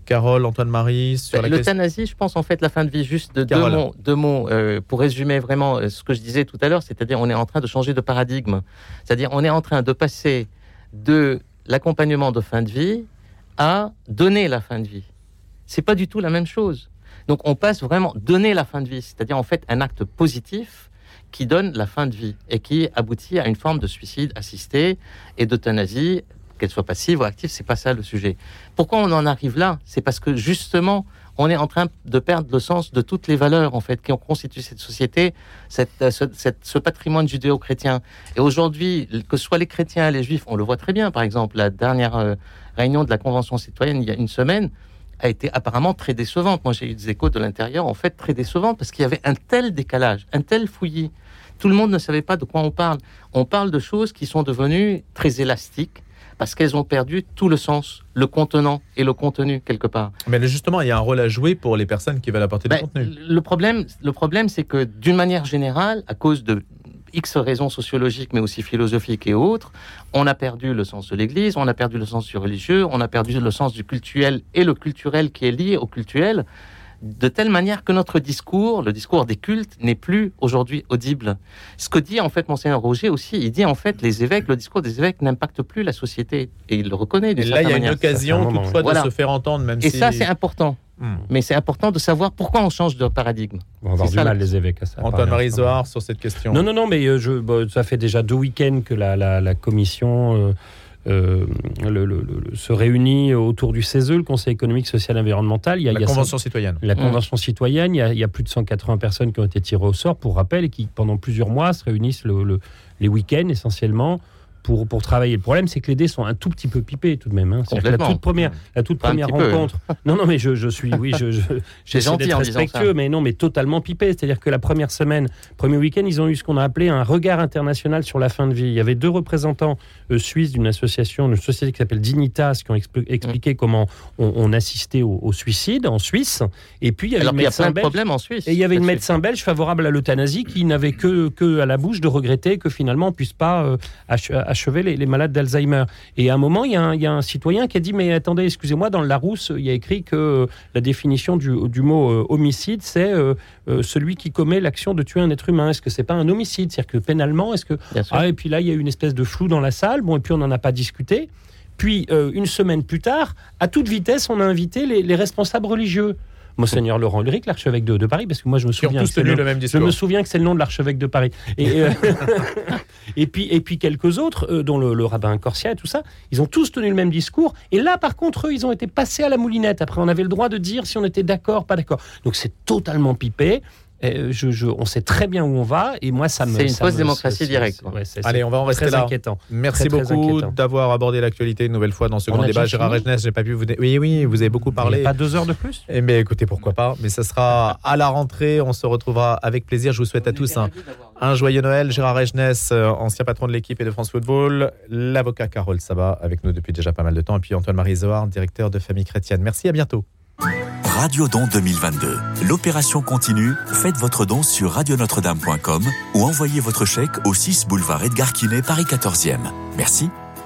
Carole, Antoine-Marie sur la question? L'euthanasie, je pense en fait la fin de vie, juste de deux Carole. mots, deux mots euh, pour résumer vraiment euh, ce que je disais tout à l'heure, c'est-à-dire on est en train de changer de paradigme. C'est-à-dire on est en train de passer de l'accompagnement de fin de vie à donner la fin de vie. C'est pas du tout la même chose. Donc on passe vraiment donner la fin de vie, c'est-à-dire en fait un acte positif qui donne la fin de vie et qui aboutit à une forme de suicide assisté et d'euthanasie, qu'elle soit passive ou active, c'est pas ça le sujet. Pourquoi on en arrive là? C'est parce que justement, on est en train de perdre le sens de toutes les valeurs en fait qui ont constitué cette société, cette, euh, ce, patrimoine judéo-chrétien. Et aujourd'hui, que ce soit les chrétiens, les juifs, on le voit très bien. Par exemple, la dernière euh, réunion de la Convention citoyenne il y a une semaine a été apparemment très décevante. Moi, j'ai eu des échos de l'intérieur, en fait, très décevantes parce qu'il y avait un tel décalage, un tel fouillis. Tout le monde ne savait pas de quoi on parle. On parle de choses qui sont devenues très élastiques parce qu'elles ont perdu tout le sens, le contenant et le contenu quelque part. Mais justement, il y a un rôle à jouer pour les personnes qui veulent apporter Ben, du contenu. le problème, le problème, c'est que d'une manière générale, à cause de X raisons sociologiques, mais aussi philosophiques et autres, on a perdu le sens de l'Église, on a perdu le sens du religieux, on a perdu le sens du cultuel et le culturel qui est lié au cultuel, de telle manière que notre discours, le discours des cultes, n'est plus aujourd'hui audible. Ce que dit en fait Monseigneur Roger aussi, il dit en fait les évêques, le discours des évêques n'impacte plus la société, et il le reconnaît Et là, il y a une occasion toutefois Voilà. de se faire entendre, même Et si... ça, c'est important. Hmm. Mais c'est important de savoir pourquoi on change de paradigme. On va avoir du ça, mal, les évêques, à ça. Antoine-Marie Par Zohar sur cette question. Non, non, non, mais euh, je, bon, ça fait déjà deux week-ends que la, la- la commission euh, euh, le- le- le- se réunit autour du CESE, le Conseil économique, social et environnemental. Il y a, la il y a Convention citoyenne. la Mm. Convention citoyenne, il y, a, il y a plus de 180 personnes qui ont été tirées au sort, pour rappel, et qui, pendant plusieurs mois, se réunissent le- le- les week-ends essentiellement pour, pour travailler. Le problème, c'est que les dés sont un tout petit peu pipés tout de même. hein. La toute première, la toute Pas un première petit peu. rencontre. Non, non, mais je, je suis, oui, je, je, d'être respectueux, mais non, mais totalement pipé. C'est-à-dire que la première semaine, premier week-end, ils ont eu ce qu'on a appelé un regard international sur la fin de vie. Il y avait deux représentants euh, suisses d'une association, d'une société qui s'appelle Dignitas, qui ont expli- expliqué Mm. comment on, on assistait au, au suicide en Suisse. Et puis il y avait Alors une médecin belge. en Suisse. Et il y avait une médecin belge favorable à l'euthanasie qui n'avait que, que à la bouche de regretter que finalement on puisse pas euh, ach- achever les, malades d'Alzheimer. Et à un moment, il y, a un, citoyen qui a dit Mais attendez, excusez-moi, dans le Larousse, il y a écrit que la définition du, mot homicide, c'est celui qui commet l'action de tuer un être humain. Est-ce que c'est pas un homicide? C'est-à-dire que pénalement, est-ce que. Ah, et puis là, il y a eu une espèce de flou dans la salle. Bon, et puis on n'en a pas discuté. Puis, une semaine plus tard, à toute vitesse, on a invité les responsables religieux. Monseigneur Laurent Ulrich, l'archevêque de, Paris, parce que moi je me souviens, que le, même je me souviens que c'est le nom de l'archevêque de Paris. Et, euh, et, puis, et puis quelques autres, euh, dont le, rabbin Corsia et tout ça, ils ont tous tenu le même discours. Et là, par contre, eux, ils ont été passés à la moulinette. Après, on avait le droit de dire si on était d'accord, pas d'accord. Donc c'est totalement pipé. Euh, je, on sait très bien où on va et moi ça me. C'est une fausse démocratie directe. Allez, on va en rester là. Inquiétant. Merci beaucoup d'avoir abordé l'actualité une nouvelle fois dans ce grand débat. Gérard Regenès, j'ai pas pu vous. Oui, oui, vous avez beaucoup parlé. Pas deux heures de plus Eh bien, écoutez, pourquoi pas. Mais ça sera à la rentrée. On se retrouvera avec plaisir. Je vous souhaite à tous un, joyeux Noël. Gérard Regenès, euh, ancien patron de l'équipe et de France Football. L'avocat Carole Sabat avec nous depuis déjà pas mal de temps. Et puis Antoine-Marie Zohar, directeur de Famille Chrétienne. Merci, à bientôt. Radio Don 2022. L'opération continue. Faites votre don sur radionotre-dame.com ou envoyez votre chèque au 6 boulevard Edgar Quinet, Paris 14e. Merci